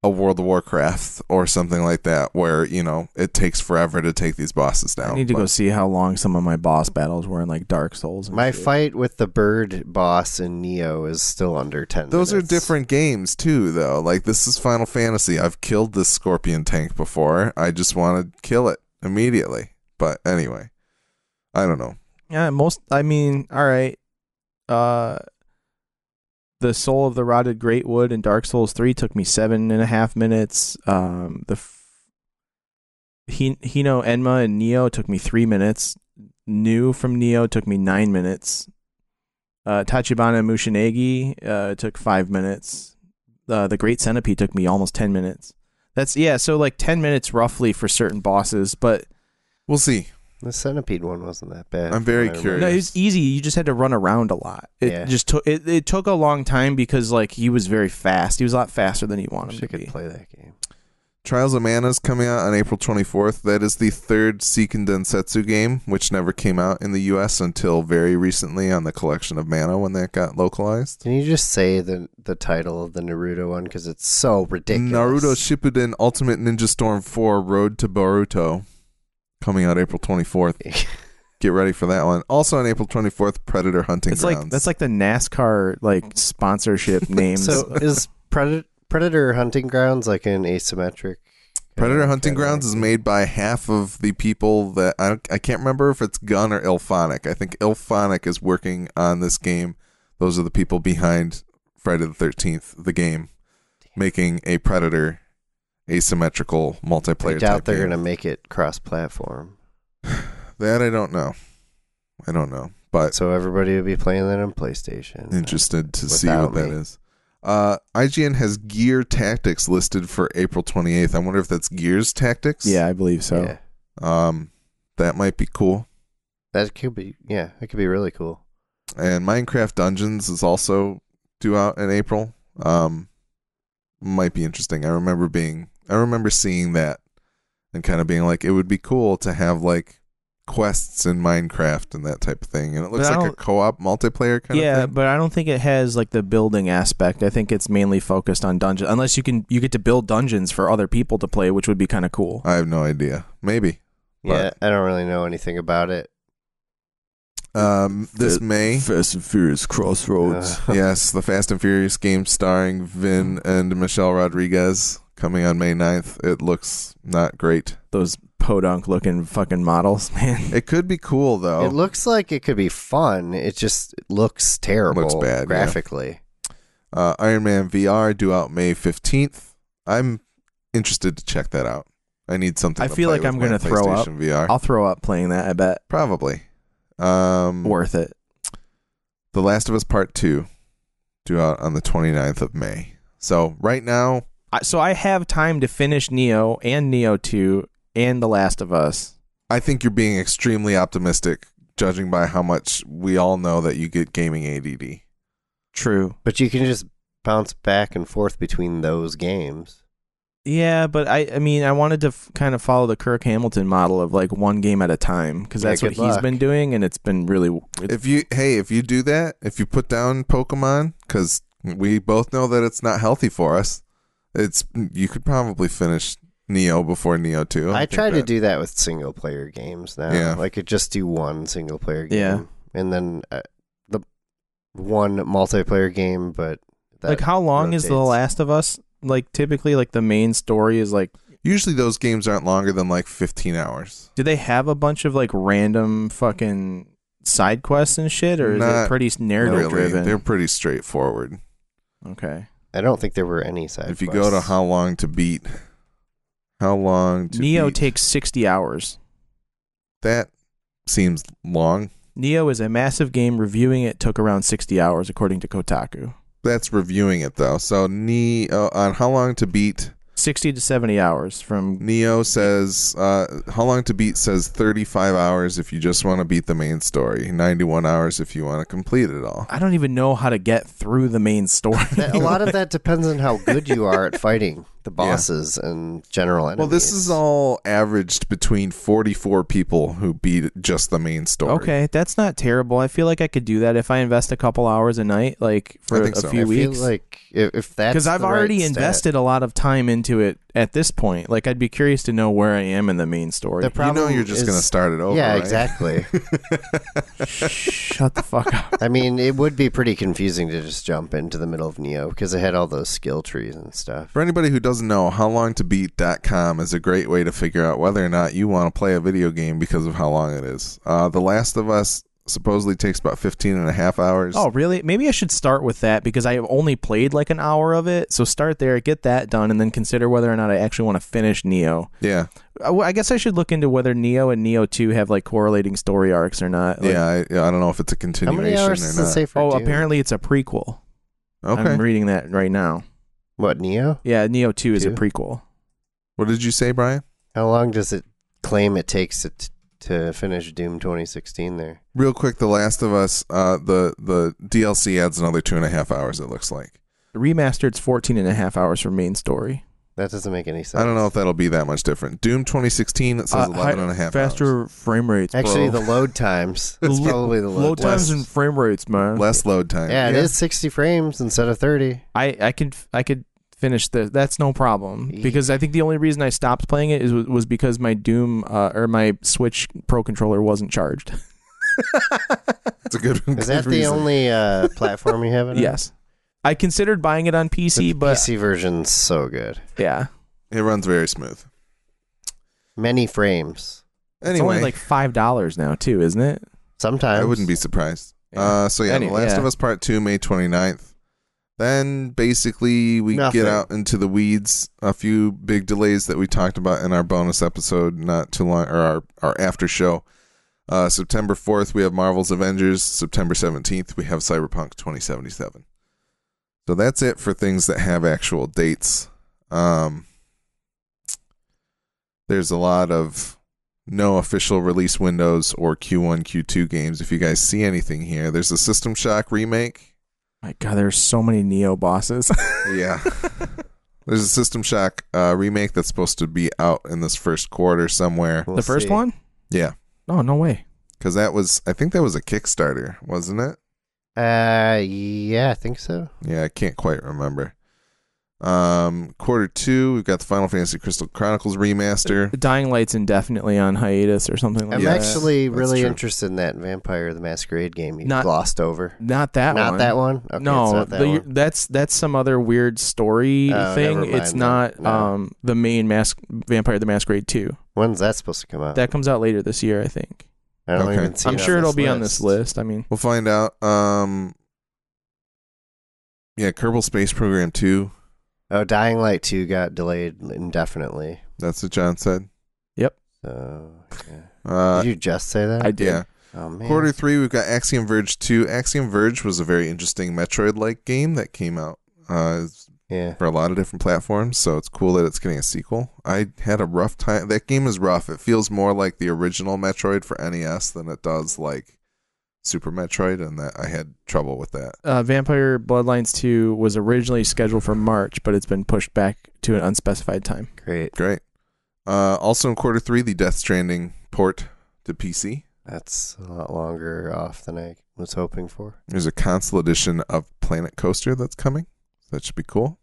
a World of Warcraft or something like that where, you know, it takes forever to take these bosses down. I need to go see how long some of my boss battles were in like Dark Souls. and My shit. fight with the bird boss in Nioh is still under 10 Those are different games too though. Like this is Final Fantasy. I've killed this scorpion tank before. I just want to kill it immediately. But anyway, I don't know. Yeah, most. I mean, all right. Uh, the Soul of the Rotted Great Wood in Dark Souls Three took me seven and a half minutes. Um, the f- Hino Enma and Nioh took me three minutes. Nue from Nioh took me nine minutes. Uh, Tachibana Muneshige uh, took five minutes. Uh, the Great Centipede took me almost ten minutes. That's yeah, so like ten minutes roughly for certain bosses, but We'll see. The centipede one wasn't that bad. I'm very from what I curious. No, remember. it was easy. You just had to run around a lot. It Yeah. just took it, it took a long time because like he was very fast. He was a lot faster than you want Wish him I to could be. play that game. Trials of Mana is coming out on April 24th. That is the third Seiken Densetsu game, which never came out in the US until very recently on the collection of Mana when that got localized. Can you just say the the title of the Naruto one because it's so ridiculous? Naruto Shippuden Ultimate Ninja Storm 4 Road to Boruto coming out April 24th. Get ready for that one. Also on April 24th, Predator Hunting It's Grounds. like that's like the NASCAR like sponsorship names. so is Predator Predator Hunting Grounds like an asymmetric? Predator Hunting kinda Grounds is made by half of the people that I, I can't remember if it's Gun or IllFonic. I think IllFonic is working on this game. Those are the people behind Friday the 13th, the game, making a Predator asymmetrical multiplayer I doubt type they're gonna make it cross-platform, That I don't know. I don't know, but so everybody would be playing that on PlayStation. interested to see what that me. is. Uh, IGN has Gear Tactics listed for April 28th. I wonder if that's Gears Tactics. yeah, I believe so. yeah, Um, that might be cool. that could be. Yeah, that could be really cool. and Minecraft Dungeons is also due out in April. Um, might be interesting. I remember being, I remember seeing that and kind of being like, it would be cool to have like quests in Minecraft and that type of thing. And it looks like a co-op multiplayer kind yeah, of thing. Yeah, but I don't think it has like the building aspect. I think it's mainly focused on dungeons. Unless you can you get to build dungeons for other people to play, which would be kind of cool. I have no idea. Maybe. Yeah, I don't really know anything about it. Um, this Fit- May, Fast and Furious Crossroads. Uh, yes, the Fast and Furious game starring Vin and Michelle Rodriguez coming on May 9th. It looks not great. Those podunk looking fucking models, man. It could be cool though. It looks like it could be fun. It just looks terrible. Looks bad, yeah. graphically. uh, Iron Man VR due out May 15th. I'm interested to check that out. I need something. I to feel play like I'm gonna throw up. VR. I'll throw up playing that. I bet Probably. Um, worth it. The Last of Us Part 2 due out on the 29th of May. So right now, I, so I have time to finish Nioh and Nioh Two and The Last of Us. I think you're being extremely optimistic, judging by how much we all know that you get gaming ADD. True. But you can just bounce back and forth between those games. Yeah, but I I mean I wanted to f- kind of follow the Kirk Hamilton model of like one game at a time because Yeah, that's what good he's luck. been doing and it's been really it's, If you, hey, if you do that, if you put down Pokemon, because we both know that it's not healthy for us, it's you could probably finish Nioh before Nioh 2. I think try to that- do that with single player games now. Yeah. I could just do one single player game. Yeah. And then uh, the one multiplayer game, but that like how long is The. Last of Us? Like typically like the main story is like Usually those games aren't longer than like 15 hours. do they have a bunch of like random fucking side quests and shit or is it pretty narrative really, driven? they're pretty straightforward. Okay. I don't think there were any side if you quests. go to how long to beat, how long to Nioh beat, takes 60 hours. that seems long. Nioh is a massive game. Reviewing it took around 60 hours, according to Kotaku. That's reviewing it though. So Nioh on how long to beat 60 to 70 hours from. Nioh says uh, how long to beat says 35 hours if you just want to beat the main story, 91 hours if you want to complete it all. I don't even know how to get through the main story. That- a lot of that depends on how good you are at fighting the bosses and general enemies. Well, this is all averaged between 44 people who beat just the main story. okay, that's not terrible. I feel like I could do that if I invest a couple hours a night, like for I think a so. few I weeks. feel like if, if that's because I've the right already stat- invested a lot of time into it at this point. Like, I'd be curious to know where I am in the main story. The You problem know you're just is- going to start it over. Yeah, right? exactly. Shut the fuck up. I mean, it would be pretty confusing to just jump into the middle of Nioh because it had all those skill trees and stuff. For anybody who doesn't know, how howlongtobeat.com is a great way to figure out whether or not you want to play a video game because of how long it is. Uh, the Last of Us supposedly takes about 15 and a half hours. Oh, really? Maybe I should start with that because I have only played like an hour of it. So start there, get that done, and then consider whether or not I actually want to finish Nioh. yeah. I I guess I should look into whether Nioh and Nioh 2 have like correlating story arcs or not. Like, yeah, I, I don't know if it's a continuation How continuation many hours or does it not. say for Oh, Doom? apparently it's a prequel. Okay. I'm reading that right now. What, Nioh? Yeah, Nioh 2 is a prequel. what did you say, Brian? How long does it claim it takes to, to finish Doom 2016 there? Real quick, The Last of Us, uh, the, the DLC adds another two and a half hours, it looks like. Remastered's 14 and a half hours for main story. That doesn't make any sense. I don't know if that'll be that much different. Doom 2016, it says Uh, 11 hi- and a half faster hours. frame rates. Actually, bro. the load times. The That's lo- probably the load, load times times. and frame rates, man. Less load time. Yeah, it is 60 frames instead of 30. I I could I could finish the that's no problem Ye- because I think the only reason I stopped playing it is was because my Doom uh, or my Switch Pro controller wasn't charged. It's a good, Is good that the only uh, platform you have it on? yes, I considered buying it on PC, The but PC version's so good. yeah, It runs very smooth. Many frames. it's Anyway, only like five dollars now too, isn't it? Sometimes. I wouldn't be surprised. Yeah. Uh, so yeah, Any- The Last yeah. of Us Part Two, May 29th. Then basically we Nothing. get out into the weeds. A few big delays that we talked about in our bonus episode not too long, or our our after show. Uh, September 4th we have Marvel's Avengers. September 17th we have Cyberpunk 2077. So that's it for things that have actual dates. Um, there's a lot of no official release windows or Q1, Q2 games. If you guys see anything here, there's a System Shock remake. My God, there's so many Nioh bosses. Yeah. there's a System Shock uh, remake that's supposed to be out in this first quarter somewhere. We'll the first see. one? Yeah. Oh no way. Because that was, I think that was a Kickstarter, wasn't it? Uh, yeah, I think so. Yeah, I can't quite remember. Um, quarter two, we've got the Final Fantasy Crystal Chronicles remaster. Dying Light's indefinitely on hiatus or something like that. I'm that. actually that's really true. interested in that Vampire the Masquerade game you Not- glossed over. not that not one. that one? Okay, no, not that the- one. that's that's some other weird story Oh, thing. never mind It's then. not No. um the main mask Vampire the Masquerade 2. When's that supposed to come out? That comes out later this year, I think. I don't Okay. even see I'm it sure it'll this be on this list. I mean, We'll find out. Um, yeah, Kerbal Space Program 2. Oh, Dying Light 2 got delayed indefinitely. That's what John said. Yep. So, yeah. Uh, did you just say that? I did. yeah. oh. Quarter three, we've got Axiom Verge 2. Axiom Verge was a very interesting Metroid like game that came out uh, Yeah. for a lot of different platforms, so it's cool that it's getting a sequel. I had a rough time. That game is rough. It feels more like the original Metroid for NES than it does like Super Metroid, and that I had trouble with that. uh, Vampire Bloodlines 2 was originally scheduled for March, but it's been pushed back to an unspecified time. Great. Great. Uh, also in quarter three, the Death Stranding port to PC. That's a lot longer off than I was hoping for. There's a console edition of Planet Coaster that's coming. That should be cool.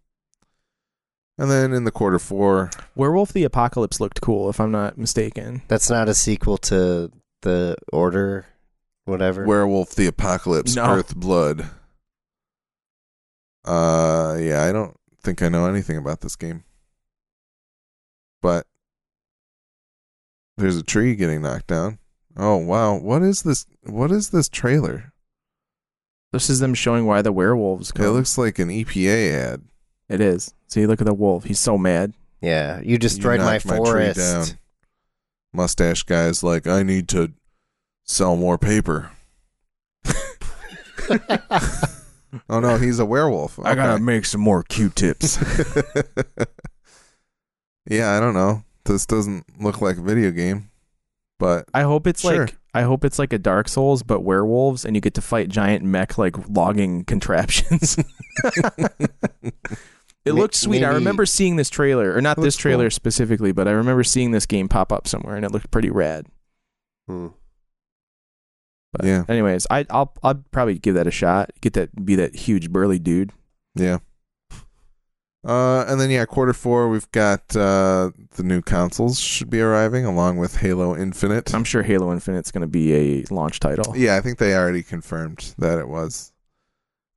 And then in the quarter four, Werewolf the Apocalypse looked cool, if I'm not mistaken. That's not a sequel to the Order, whatever. Werewolf the Apocalypse, No. Earth Blood. Uh, yeah, I don't think I know anything about this game. But there's a tree getting knocked down. Oh wow, what is this? What is this trailer? This is them showing why the werewolves come. It looks like an EPA ad. It is. See, look at the wolf. He's so mad. yeah, you destroyed You my knocked my tree forest. down. Mustache guy's like, I need to sell more paper. Oh no, he's a werewolf. I gotta make some more Q-tips. yeah, I don't know. This doesn't look like a video game, but I hope it's Sure. like I hope it's like a Dark Souls, but werewolves, and you get to fight giant mech like logging contraptions. It May- looked sweet. I remember seeing this trailer, or not this trailer cool. specifically, but I remember seeing this game pop up somewhere, and it looked pretty rad. Hmm. But Yeah. anyways, I, I'll I'll probably give that a shot. Get that be that huge burly dude. yeah. Uh, and then yeah, quarter four, we've got uh, the new consoles should be arriving along with Halo Infinite. I'm sure Halo Infinite's going to be a launch title. Yeah, I think they already confirmed that it was.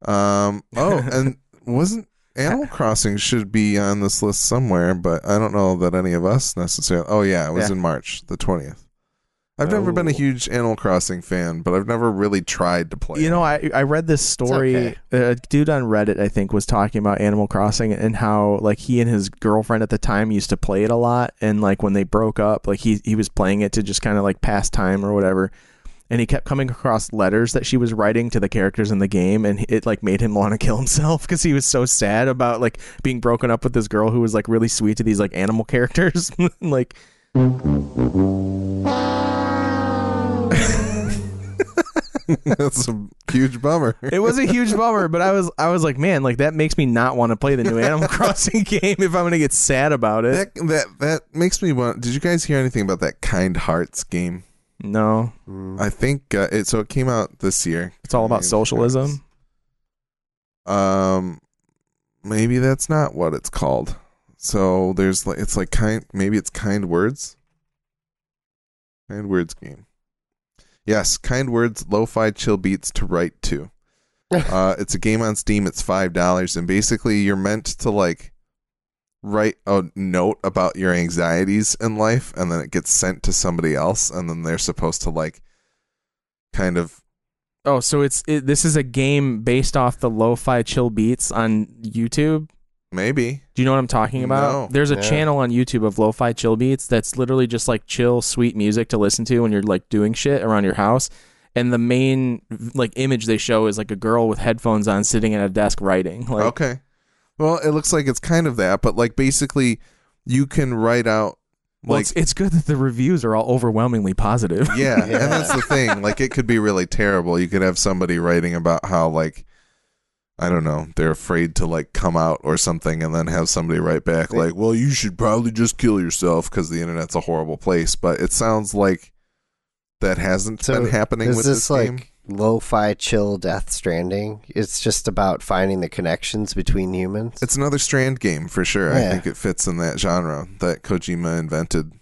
Um. Oh, and wasn't Animal Crossing should be on this list somewhere, but I don't know that any of us necessarily. Oh yeah, it was Yeah. in March the twentieth. I've never been a Oh. huge Animal Crossing fan, but I've never really tried to play. You know, I I read this story. okay. Uh, a dude on Reddit, I think, was talking about Animal Crossing and how like he and his girlfriend at the time used to play it a lot, and like when they broke up, like he he was playing it to just kind of like pass time or whatever. And he kept coming across letters that she was writing to the characters in the game, and it like made him want to kill himself because he was so sad about like being broken up with this girl who was like really sweet to these like animal characters. like, That's a huge bummer. it was a huge bummer, but I was I was like, man, like that makes me not want to play the new Animal Crossing game if I'm gonna get sad about it. That that that makes me want. Did you guys hear anything about that Kind Hearts game? No. I think uh, it. So it came out this year. it's all about socialism. Um, maybe that's not what it's called. So there's like it's like kind. Maybe it's kind words. Kind words game. Yes, kind words. Lo-fi chill beats to write to. uh, it's a game on Steam. It's five dollars, and basically you're meant to like write a note about your anxieties in life, and then it gets sent to somebody else, and then they're supposed to like kind of Oh, so it's it, this is a game based off the lo-fi chill beats on YouTube. maybe Do you know what I'm talking about? No. There's a Yeah. channel on YouTube of lo-fi chill beats that's literally just like chill, sweet music to listen to when you're like doing shit around your house. And the main like image they show is like a girl with headphones on sitting at a desk writing. Like okay. Well, it looks like it's kind of that, but like basically you can write out well, like it's, it's good that the reviews are all overwhelmingly positive. yeah, Yeah. and that's the thing. Like it could be really terrible. You could have somebody writing about how like I don't know, they're afraid to like come out or something and then have somebody write back like, "Well, you should probably just kill yourself cuz the internet's a horrible place." But it sounds like that hasn't So, been happening Is with this this like game. lo-fi chill Death Stranding. It's just about finding the connections between humans. It's another Strand game for sure. I think it fits in that genre that Kojima invented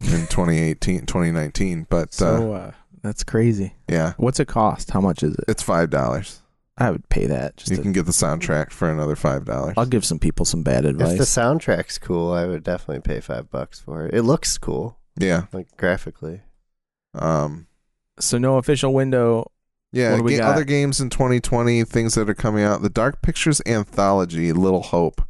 in 2018, 2019. But uh, So uh, that's crazy. yeah, What's it cost? How much is it? it's five dollars. I would pay that. Just You to, can get the soundtrack for another five dollars. I'll give some people some bad advice. if the soundtrack's cool, I would definitely pay five bucks for it. It looks cool, Yeah. like graphically. Um. so no official window. Yeah. What do we ga- got? Other games in 2020, things that are coming out. The Dark Pictures anthology, Little Hope.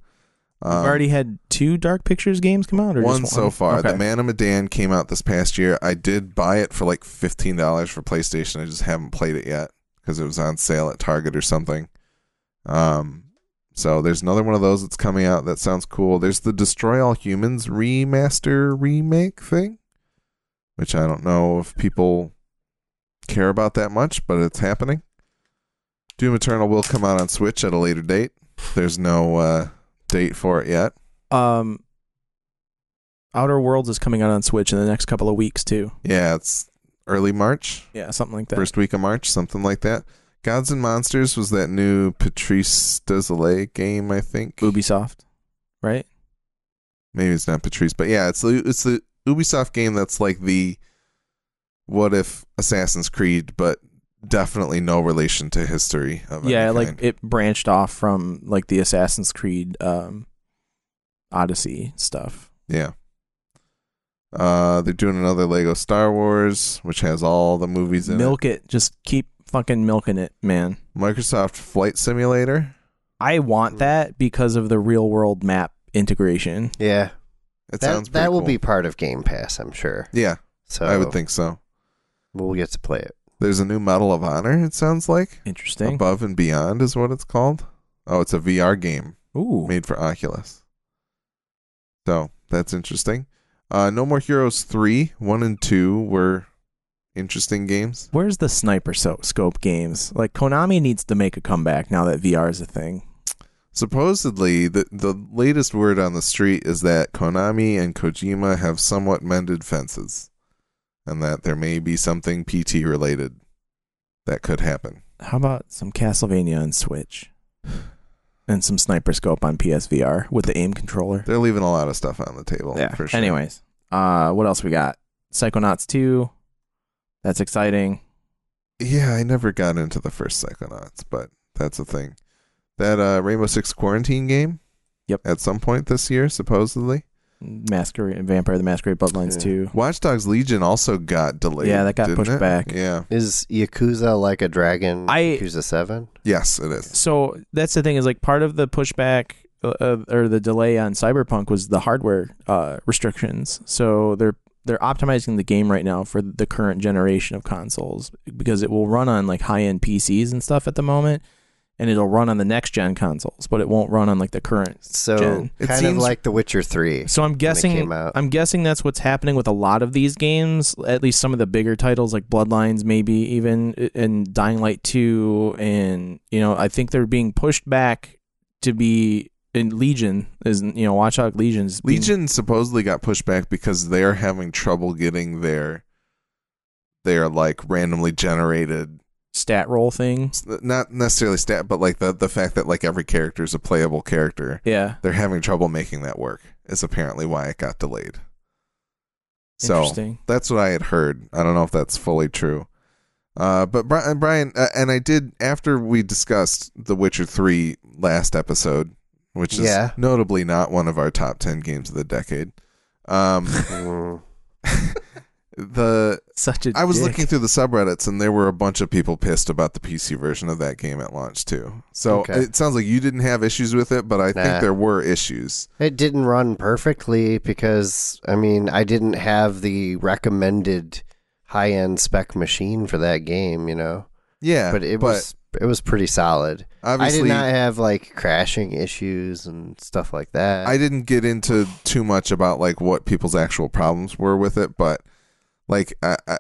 We've Um, already had two Dark Pictures games come out, or one just so far. Okay. The Man of Medan came out this past year. I did buy it for like fifteen dollars for PlayStation. I just haven't played it yet because it was on sale at Target or something. Um, so there's another one of those that's coming out that sounds cool. There's the Destroy All Humans remaster remake thing, which I don't know if people care about that much, but it's happening. Doom Eternal will come out on Switch at a later date. There's no uh, date for it yet. um, Outer Worlds is coming out on Switch in the next couple of weeks too. Yeah, it's early March. Yeah, something like that. first week of March, something like that. Gods and Monsters was that new Patrice Désilets game, I think. Ubisoft, right? Maybe it's not Patrice, but yeah, it's the it's the Ubisoft game that's like the what if Assassin's Creed, but definitely no relation to history of any yeah, like it branched off from like the Assassin's Creed um, Odyssey stuff. yeah. Uh, they're doing another Lego Star Wars, which has all the movies in it. Milk it. Just keep fucking milking it, man. Microsoft Flight Simulator. I want Hmm. that because of the real world map integration. It Yeah, that sounds that will cool. be part of Game Pass, I'm sure. Yeah, So I would think so. we'll get to play it. There's a new Medal of Honor. It sounds like. Interesting. Above and Beyond is what it's called. Oh, it's a VR game Ooh. made for Oculus. So that's interesting. Uh, no More Heroes 3, 1 and 2 were interesting games. Where's the sniper so- scope games? Like Konami needs to make a comeback now that VR is a thing. Supposedly, the, the latest word on the street is that Konami and Kojima have somewhat mended fences and that there may be something PT related that could happen. How about some Castlevania on Switch? And some sniper scope on PSVR with the aim controller. They're leaving a lot of stuff on the table. yeah. For sure. Anyways, uh, what else we got? Psychonauts 2. That's exciting. Yeah, I never got into the first Psychonauts, but that's a thing. That uh, Rainbow Six Quarantine game. Yep. At some point this year, supposedly. Masquerade, Vampire the Masquerade Bloodlines Yeah. 2. Watch Dogs Legion also got delayed. Yeah, that got didn't pushed it? back. Yeah. Is Yakuza like a dragon? I- Yakuza Seven. Yes, it is. So that's the thing is like part of the pushback uh, uh, or the delay on Cyberpunk was the hardware uh, restrictions. So they're they're optimizing the game right now for the current generation of consoles because it will run on like high end PCs and stuff at the moment, and it'll run on the next gen consoles, but it won't run on like the current. So Gen. It kind of seems- like The Witcher Three. So I'm guessing came out. I'm guessing that's what's happening with a lot of these games. At least some of the bigger titles like Bloodlines, maybe even uh, and Dying Light Two, and you know I think they're being pushed back to be in Legion is you know Watch Dogs Legion's being- Legion supposedly got pushed back because they're having trouble getting their their like randomly generated stat roll thing. not necessarily stat but like the the fact that like every character is a playable character Yeah, they're having trouble making that work is apparently why it got delayed so that's what i had heard i don't know if that's fully true uh, but Bri- Brian, uh, and I did after we discussed The Witcher Three last episode, which is Yeah. notably not one of our top ten games of the decade. Um. the Such a I was dick. looking through the subreddits and there were a bunch of people pissed about the PC version of that game at launch too. So Okay. it sounds like you didn't have issues with it, but I think there were issues. It didn't run perfectly because I mean I didn't have the recommended high end spec machine for that game, you know. Yeah, But it was it was pretty solid. I obviously did not have like crashing issues and stuff like that. I didn't get into too much about like what people's actual problems were with it, but like I, I,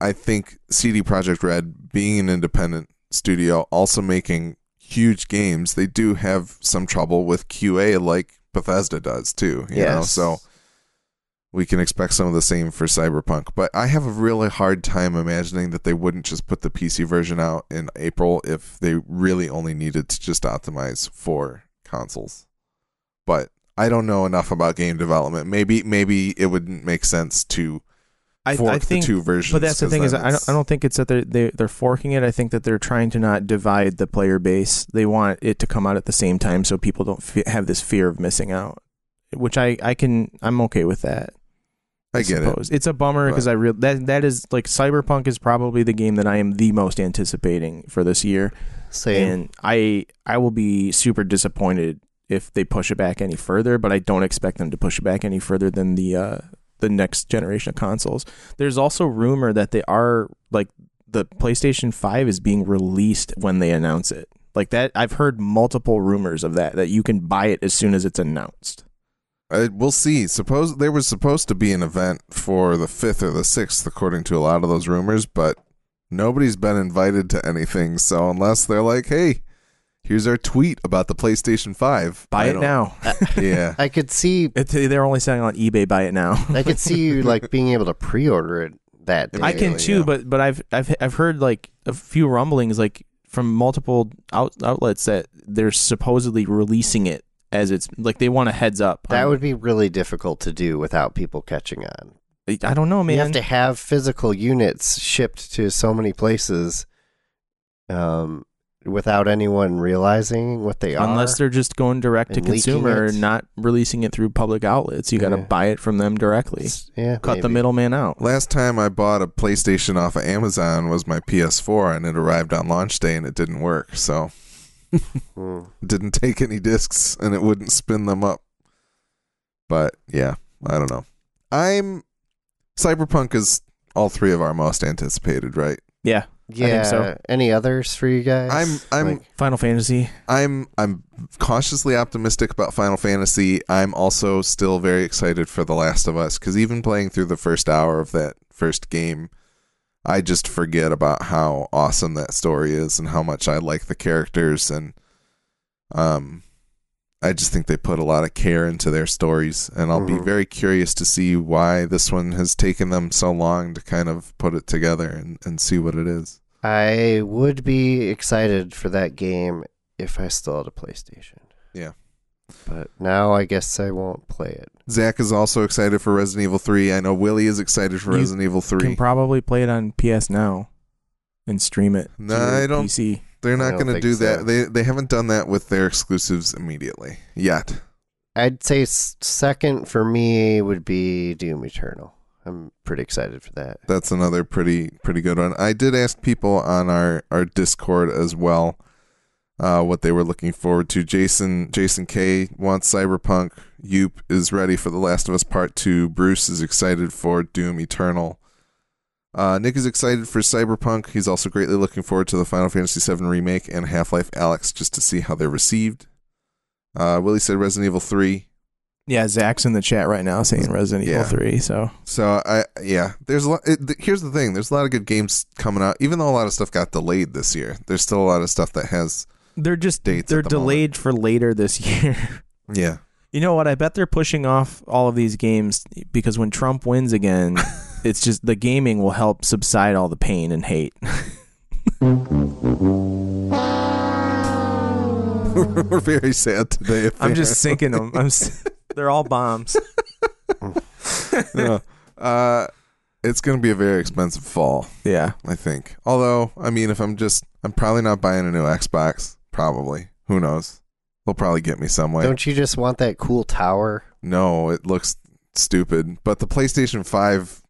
I think CD Projekt Red, being an independent studio, also making huge games, they do have some trouble with QA, like Bethesda does too. You know, so we can expect some of the same for Cyberpunk. But I have a really hard time imagining that they wouldn't just put the PC version out in April if they really only needed to just optimize for consoles. But I don't know enough about game development. Maybe maybe it wouldn't make sense to I, fork I think the two versions. But that's the thing is, I don't, I don't think it's that they're they, they're forking it. I think that they're trying to not divide the player base. They want it to come out at the same time, so people don't fe- have this fear of missing out. Which I I can I'm okay with that. I get it. It's a bummer because I real that that is like Cyberpunk is probably the game that I am the most anticipating for this year, Same. and I I will be super disappointed if they push it back any further. But I don't expect them to push it back any further than the uh, the next generation of consoles. There's also rumor that they are like the PlayStation Five is being released when they announce it. Like that, I've heard multiple rumors of that that you can buy it as soon as it's announced. Uh, we'll see. Suppose there was supposed to be an event for the fifth or the sixth, according to a lot of those rumors, but nobody's been invited to anything. So unless they're like, "Hey, here's our tweet about the PlayStation Five, Buy I it don't- now. Yeah, I could see It, they're only selling on eBay. Buy it now. I could see you like being able to pre-order it that day. I can Really, too, yeah. but but I've I've I've heard like a few rumblings like from multiple out, outlets that they're supposedly releasing it as it's like they want a heads up. That on- would be really difficult to do without people catching on. I don't know, man. You have to have physical units shipped to so many places um, without anyone realizing what they are. Unless they're just going direct to and leaking consumer it. and not releasing it through public outlets. You got to Yeah. buy it from them directly. It's- yeah, Cut the maybe. middleman out. Last time I bought a PlayStation off of Amazon was my PS4, and it arrived on launch day, and it didn't work. So didn't take any discs, and it wouldn't spin them up. But yeah, I don't know. I'm Cyberpunk is all three of our most anticipated, right? Yeah. Yeah. so. Any others for you guys? I'm I'm Like, Final Fantasy. I'm I'm cautiously optimistic about Final Fantasy. I'm also still very excited for The Last of Us because even playing through the first hour of that first game, I just forget about how awesome that story is and how much I like the characters and um I just think they put a lot of care into their stories and I'll be Mhm. very curious to see why this one has taken them so long to kind of put it together and, and see what it is. I would be excited for that game if I still had a PlayStation. Yeah. But now I guess I won't play it. Zach is also excited for Resident Evil 3. I know Willie is excited for You Resident Evil 3. You Can probably play it on PS Now and stream it. No, your I don't- PC. They're not going to do so. that. They they haven't done that with their exclusives immediately yet. I'd say second for me would be Doom Eternal. I'm pretty excited for that. That's another pretty pretty good one. I did ask people on our our Discord as well uh, what they were looking forward to. Jason Jason K wants Cyberpunk. Yoop is ready for The Last of Us Part Two. Bruce is excited for Doom Eternal. Uh, Nick is excited for Cyberpunk. He's also greatly looking forward to the Final Fantasy VII remake and Half Life Alyx just to see how they're received. Uh, Willie said Resident Evil Three. Yeah, Zach's in the chat right now saying Resident Yeah. Evil 3. So So I yeah, there's a lot. It, th- here's the thing: there's a lot of good games coming out. Even though a lot of stuff got delayed this year, there's still a lot of stuff that has they're just Dates they're the delayed for later this year. yeah. You know what? I bet they're pushing off all of these games because when Trump wins again, it's just the gaming will help subside all the pain and hate. We're very sad today. if I'm just sinking them. I'm s- they're all bombs. No. Uh, it's going to be a very expensive fall, Yeah. I think. Although, I mean, if I'm just, I'm probably not buying a new Xbox. Probably. Who knows? They'll probably get me some way. Don't you just want that cool tower? No, it looks stupid. But the PlayStation 5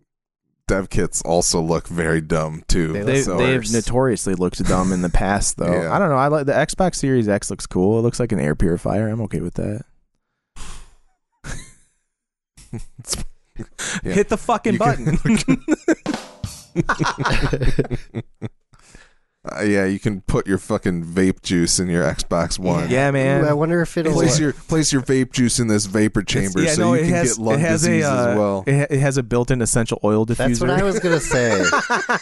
dev kits also look very dumb too. They They, So- they've notoriously looked dumb in the past, though. Yeah. I don't know. I like the Xbox Series X looks cool. It looks like an air purifier. I'm okay with that. Yeah. Hit the fucking You can- button. Uh, yeah, you can put your fucking vape juice in your Xbox One. yeah, man. Ooh, I wonder if it'll. Place your place your vape juice in this vapor chamber yeah, so no, you can has, get lung it has disease a, uh, as well. It, ha- it has a built-in essential oil diffuser. That's what I was gonna say.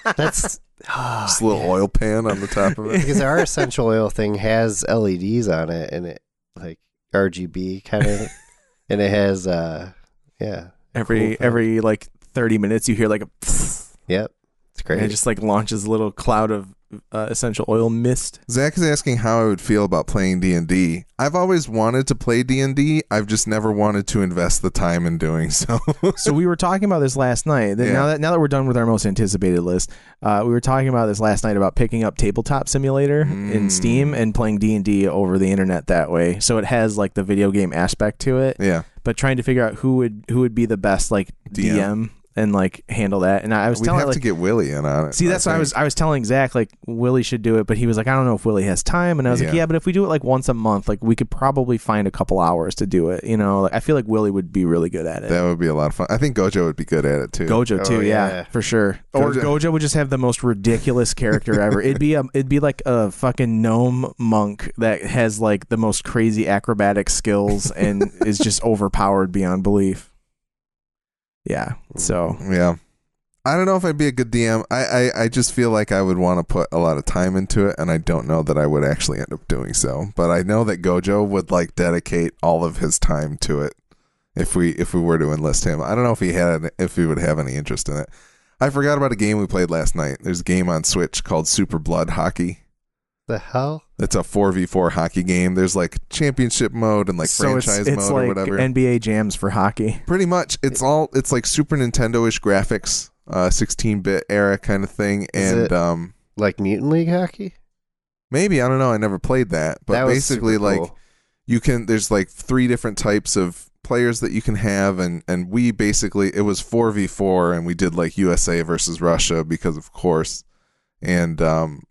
That's Just a little oil pan on the top of it. because our essential oil thing has LEDs on it, and it like RGB kind of, and it has uh, yeah, every Cool every like 30 minutes you hear like a Yep. It's great. and it just like launches a little cloud of uh, essential oil mist. Zach is asking how I would feel about playing D and D. I've always wanted to play D and D. I've just never wanted to invest the time in doing so. so we were talking about this last night. Then Yeah. Now that now that we're done with our most anticipated list, uh, we were talking about this last night about picking up Tabletop Simulator in Mm. Steam and playing D and D over the internet that way. So it has like the video game aspect to it, yeah, but trying to figure out who would who would be the best like DM, DM. And like handle that. And I was we'd telling have like to get Willie in on it. See, that's what I was. I was telling Zach like Willie should do it, but he was like, I don't know if Willie has time, and I was like, Yeah. Yeah, but if we do it like once a month, like we could probably find a couple hours to do it. You know, like I feel like Willie would be really good at it. That would be a lot of fun. I think Gojo would be good at it too. Gojo Oh, too, yeah, yeah. for sure. Or Gojo- Gojo would just have the most ridiculous character ever. It'd be a, it'd be like a fucking gnome monk that has like the most crazy acrobatic skills and is just overpowered beyond belief. Yeah. So Yeah. I don't know if I'd be a good DM. I, I, I just feel like I would want to put a lot of time into it, and I don't know that I would actually end up doing so. But I know that Gojo would like dedicate all of his time to it if we if we were to enlist him. I don't know if he had if he would have any interest in it. I forgot about a game we played last night. There's a game on Switch called Super Blood Hockey. The hell? It's a four v four hockey game. There's like championship mode and like so franchise it's mode like or whatever. NBA jams for hockey. Pretty much, it's all it's like Super Nintendo ish graphics, uh, 16-bit era kind of thing, Is and it- um, Like Mutant League hockey? maybe I don't know. I never played that, but that basically, super like you can. There's like three different types of players that you can have, and and we basically it was four v four, and we did like USA versus Russia because of course, and um.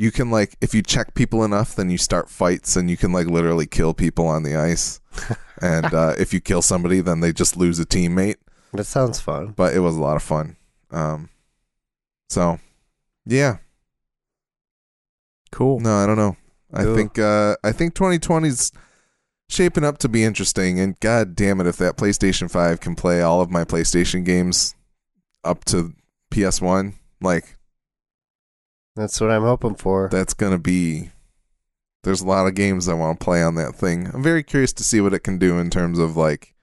You can like if you check people enough, then you start fights, and you can like literally kill people on the ice. and uh, if you kill somebody, then they just lose a teammate. that sounds fun. but it was a lot of fun. Um, so yeah, Cool. no, I don't know. I Cool. think uh, I think 2020's shaping up to be interesting. And god damn it, if that PlayStation 5 can play all of my PlayStation games up to PS1, like That's what I'm hoping for. that's gonna be. There's a lot of games I want to play on that thing. I'm very curious to see what it can do in terms of like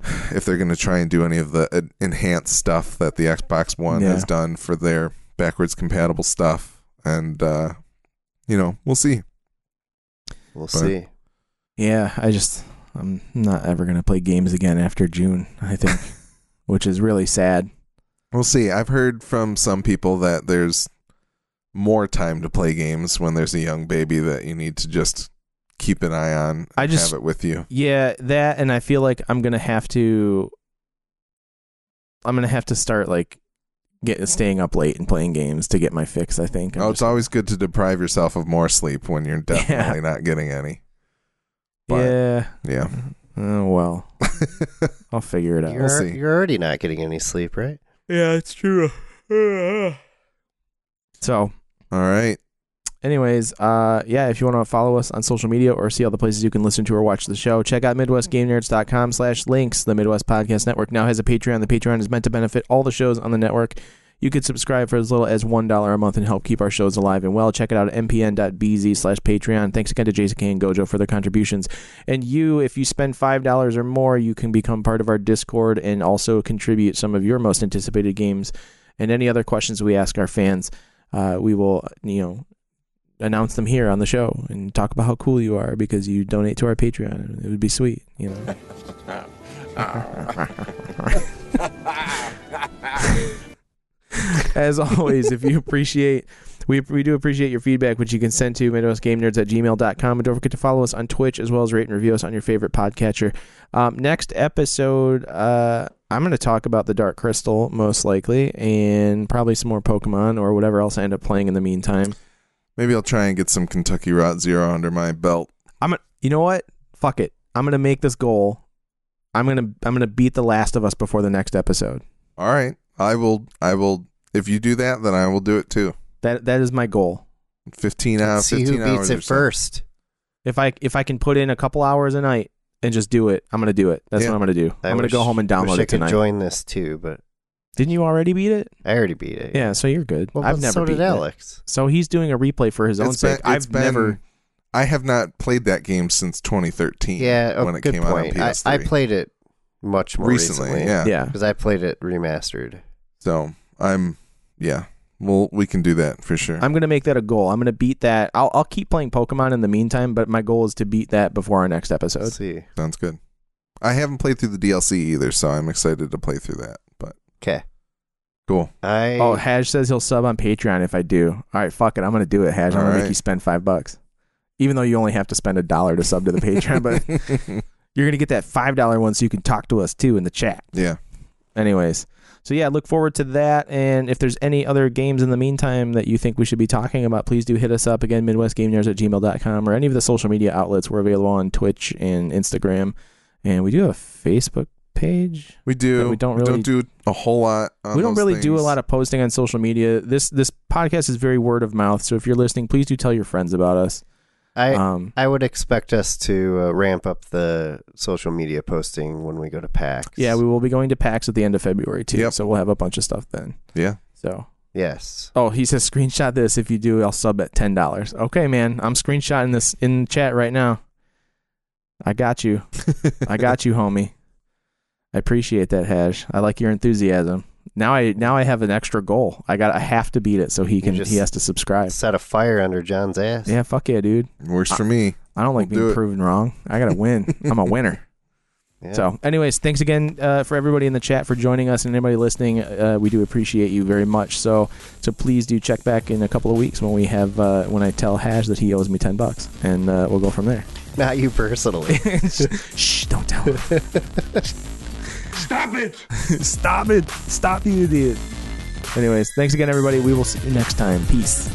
if they're going to try and do any of the uh, enhanced stuff that the Xbox One Yeah. has done for their backwards compatible stuff. And uh you know, we'll see. We'll But- see. Yeah, I just I'm not ever gonna play games again after June. I think, which is really sad. We'll see. I've heard from some people that there's more time to play games when there's a young baby that you need to just keep an eye on and I just- have it with you. Yeah, that, and I feel like I'm gonna have to. I'm gonna have to start like get staying up late and playing games to get my fix. I think. I'm oh, just- it's always good to deprive yourself of more sleep when you're definitely not getting any. But yeah. yeah. Oh well, I'll figure it out. You're, We'll see. you're already not getting any sleep, right? Yeah, it's true. so, All right. anyways, uh, yeah, if you want to follow us on social media or see all the places you can listen to or watch the show, check out MidwestGameNerds.com slash links. The Midwest Podcast Network now has a Patreon. The Patreon is meant to benefit all the shows on the network. You could subscribe for as little as $1 a month and help keep our shows alive and well. Check it out at mpn.bz slash Patreon. Thanks again to Jason K and Gojo for their contributions. And you, if you spend $5 or more, you can become part of our Discord and also contribute some of your most anticipated games and any other questions we ask our fans. Uh, we will, you know, announce them here on the show and talk about how cool you are because you donate to our Patreon. It would be sweet, you know. As always, if you appreciate, we, we do appreciate your feedback, which you can send to MidwestGameNerds at gmail.com. And don't forget to follow us on Twitch as well as rate and review us on your favorite podcatcher. Um, next episode, uh, I'm going to talk about the Dark Crystal, most likely, and probably some more Pokemon or whatever else I end up playing in the meantime. Maybe I'll try and get some Kentucky Route Zero under my belt. I'm gonna, you know what? Fuck it. I'm gonna make this goal. I'm gonna I'm gonna beat The Last of Us before the next episode. All right. I will I will if you do that, then I will do it too. That that is my goal. Fifteen hours see fifteen who hours beats it so. first. If I if I can put in a couple hours a night and just do it, I'm gonna do it. That's Yeah. what I'm gonna do. I I'm gonna wish- go home and download wish I it could tonight. join this too, but Didn't you already beat it? I already beat it. Yeah, so you're good. Well, I've but never so beaten did it. Alex. So he's doing a replay for his own It's been- sake. it's I've been- never. I have not played that game since 2013. Yeah, oh, when it good came point. out on I, PS3. I played it much more recently, recently. yeah. Yeah. because I played it remastered. So I'm, yeah. Well, we can do that for sure. I'm gonna make that a goal. I'm gonna beat that. I'll I'll keep playing Pokemon in the meantime, but my goal is to beat that before our next episode. Let's see. Sounds good. I haven't played through the DLC either, so I'm excited to play through that. But Okay. cool. I Oh, Haj says he'll sub on Patreon if I do. All right, fuck it. I'm gonna do it, Haj. I'm All gonna make you spend five bucks, even though you only have to spend a dollar to sub to the Patreon. But you're gonna get that five dollar one, so you can talk to us too in the chat. yeah. Anyways, so yeah, look forward to that. And if there's any other games in the meantime that you think we should be talking about, please do hit us up again, MidwestGameNerds at gmail.com or any of the social media outlets. We're available on Twitch and Instagram. And we do have a Facebook page. We do. We don't really- don't do a whole lot. On we don't really do a lot of posting on social media. This this podcast is very word of mouth. So if you're listening, please do tell your friends about us. I Um, I would expect us to uh, ramp up the social media posting when we go to PAX. yeah, we will be going to PAX at the end of February too. Yep. So we'll have a bunch of stuff then. Yeah. So yes. Oh, he says screenshot this. If you do, I'll sub at ten dollars. Okay, man. I'm screenshotting this in chat right now. I got you. I got you, homie. I appreciate that, Hash. I like your enthusiasm. Now I now I have an extra goal. I got I have to beat it so he can just- he has to subscribe. Set a fire under John's ass. Yeah, fuck yeah, dude. Works for me. I don't like We'll do being it. proven wrong. I gotta win. I'm a winner. Yeah. So, anyways, thanks again uh, for everybody in the chat for joining us and anybody listening. Uh, we do appreciate you very much. So, so please do check back in a couple of weeks when we have uh, when I tell Hash that he owes me ten bucks, and uh, we'll go from there. Not you personally. Shh! Don't tell him. Stop it! Stop it! Stop you, idiot. Anyways, thanks again, everybody. We will see you next time. Peace.